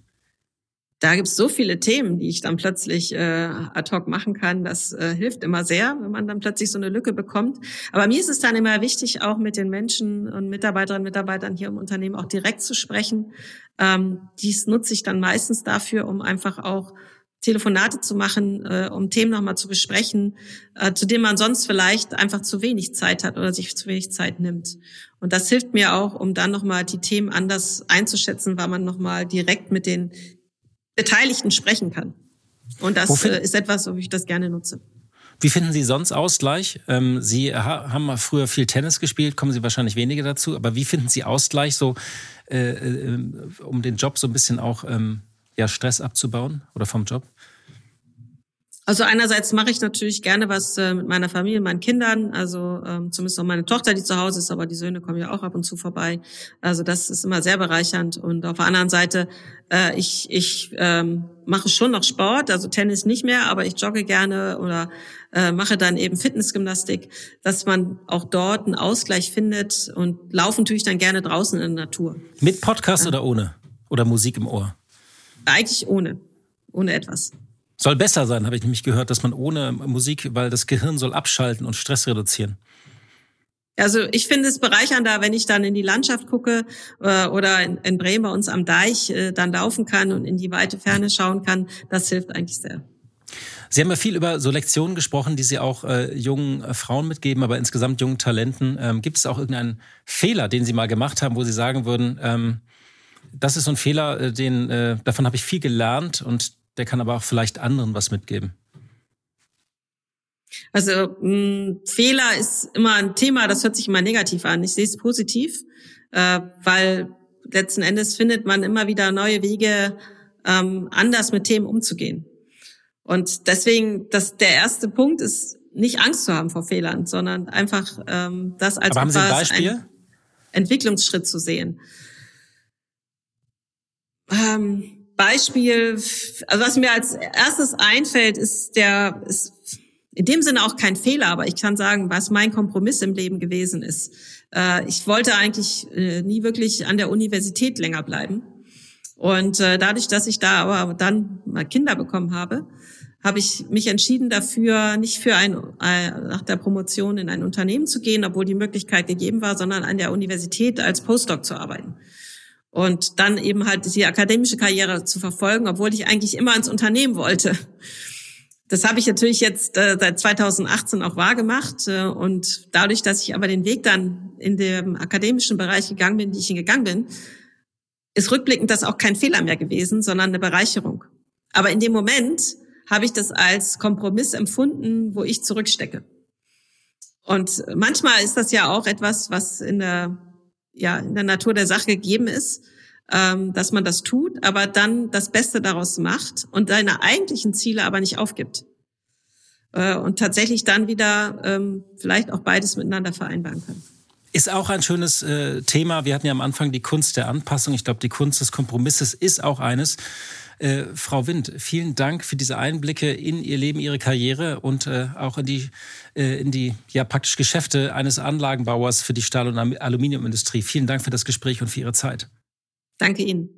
Speaker 1: Da gibt's so viele Themen, die ich dann plötzlich äh, ad hoc machen kann. Das äh, hilft immer sehr, wenn man dann plötzlich so eine Lücke bekommt. Aber mir ist es dann immer wichtig, auch mit den Menschen und Mitarbeiterinnen und Mitarbeitern hier im Unternehmen auch direkt zu sprechen. Ähm, dies nutze ich dann meistens dafür, um einfach auch Telefonate zu machen, äh, um Themen nochmal zu besprechen, äh, zu denen man sonst vielleicht einfach zu wenig Zeit hat oder sich zu wenig Zeit nimmt. Und das hilft mir auch, um dann nochmal die Themen anders einzuschätzen, weil man nochmal direkt mit den Beteiligten sprechen kann. Und das äh, ist etwas, wo ich das gerne nutze.
Speaker 3: Wie finden Sie sonst Ausgleich? Ähm, Sie haben mal früher viel Tennis gespielt, kommen Sie wahrscheinlich weniger dazu. Aber wie finden Sie Ausgleich, so äh, äh, um den Job so ein bisschen auch ähm, ja, Stress abzubauen oder vom Job?
Speaker 1: Also einerseits mache ich natürlich gerne was äh, mit meiner Familie, meinen Kindern, also ähm, zumindest auch meine Tochter, die zu Hause ist, aber die Söhne kommen ja auch ab und zu vorbei. Also das ist immer sehr bereichernd. Und auf der anderen Seite, äh, ich, ich ähm, mache schon noch Sport, also Tennis nicht mehr, aber ich jogge gerne oder äh, mache dann eben Fitnessgymnastik, dass man auch dort einen Ausgleich findet und laufen tue ich dann gerne draußen in der Natur.
Speaker 3: Mit Podcast ja. oder ohne? Oder Musik im Ohr?
Speaker 1: Eigentlich ohne. Ohne etwas.
Speaker 3: Soll besser sein, habe ich nämlich gehört, dass man ohne Musik, weil das Gehirn soll abschalten und Stress reduzieren.
Speaker 1: Also ich finde es bereichernder, wenn ich dann in die Landschaft gucke äh, oder in, in Bremen bei uns am Deich äh, dann laufen kann und in die weite Ferne schauen kann. Das hilft eigentlich sehr.
Speaker 3: Sie haben ja viel über so Lektionen gesprochen, die Sie auch äh, jungen äh, Frauen mitgeben, aber insgesamt jungen Talenten. Ähm, gibt es auch irgendeinen Fehler, den Sie mal gemacht haben, wo Sie sagen würden, ähm, das ist so ein Fehler, äh, den äh, davon habe ich viel gelernt und der kann aber auch vielleicht anderen was mitgeben.
Speaker 1: Also mh, Fehler ist immer ein Thema, das hört sich immer negativ an. Ich sehe es positiv, äh, weil letzten Endes findet man immer wieder neue Wege, ähm, anders mit Themen umzugehen. Und deswegen, das, der erste Punkt ist, nicht Angst zu haben vor Fehlern, sondern einfach ähm, das als
Speaker 3: Aber haben Sie ein Beispiel?
Speaker 1: Entwicklungsschritt zu sehen. Ähm, Beispiel, also was mir als erstes einfällt, ist der, ist in dem Sinne auch kein Fehler, aber ich kann sagen, was mein Kompromiss im Leben gewesen ist. Äh, ich wollte eigentlich äh, nie wirklich an der Universität länger bleiben. Und äh, dadurch, dass ich da aber dann mal Kinder bekommen habe, habe ich mich entschieden dafür, nicht für ein, nach der Promotion in ein Unternehmen zu gehen, obwohl die Möglichkeit gegeben war, sondern an der Universität als Postdoc zu arbeiten und dann eben halt die akademische Karriere zu verfolgen, obwohl ich eigentlich immer ins Unternehmen wollte. Das habe ich natürlich jetzt äh, seit 2018 auch wahrgemacht äh, und dadurch, dass ich aber den Weg dann in dem akademischen Bereich gegangen bin, wie ich ihn gegangen bin, ist rückblickend das auch kein Fehler mehr gewesen, sondern eine Bereicherung. Aber in dem Moment habe ich das als Kompromiss empfunden, wo ich zurückstecke. Und manchmal ist das ja auch etwas, was in der ja in der Natur der Sache gegeben ist, ähm, dass man das tut, aber dann das Beste daraus macht und seine eigentlichen Ziele aber nicht aufgibt. Äh, und tatsächlich dann wieder ähm, vielleicht auch beides miteinander vereinbaren kann.
Speaker 3: Ist auch ein schönes äh, Thema. Wir hatten ja am Anfang die Kunst der Anpassung. Ich glaube, die Kunst des Kompromisses ist auch eines. Äh, Frau Wind, vielen Dank für diese Einblicke in Ihr Leben, Ihre Karriere und äh, auch in die, äh, in die ja praktisch Geschäfte eines Anlagenbauers für die Stahl- und Aluminiumindustrie. Vielen Dank für das Gespräch und für Ihre Zeit.
Speaker 1: Danke Ihnen.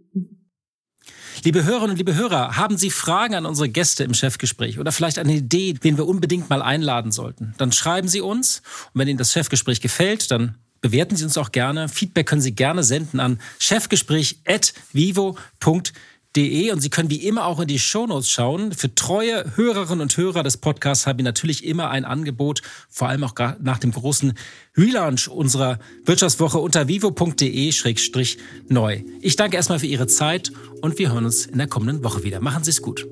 Speaker 3: Liebe Hörerinnen und liebe Hörer, haben Sie Fragen an unsere Gäste im Chefgespräch oder vielleicht eine Idee, wen wir unbedingt mal einladen sollten? Dann schreiben Sie uns und wenn Ihnen das Chefgespräch gefällt, dann bewerten Sie uns auch gerne. Feedback können Sie gerne senden an chefgespräch.vivo.de De und Sie können wie immer auch in die Shownotes schauen. Für treue Hörerinnen und Hörer des Podcasts habe ich natürlich immer ein Angebot, vor allem auch nach dem großen Relaunch unserer Wirtschaftswoche unter vivo.de-neu. Ich danke erstmal für Ihre Zeit und wir hören uns in der kommenden Woche wieder. Machen Sie es gut.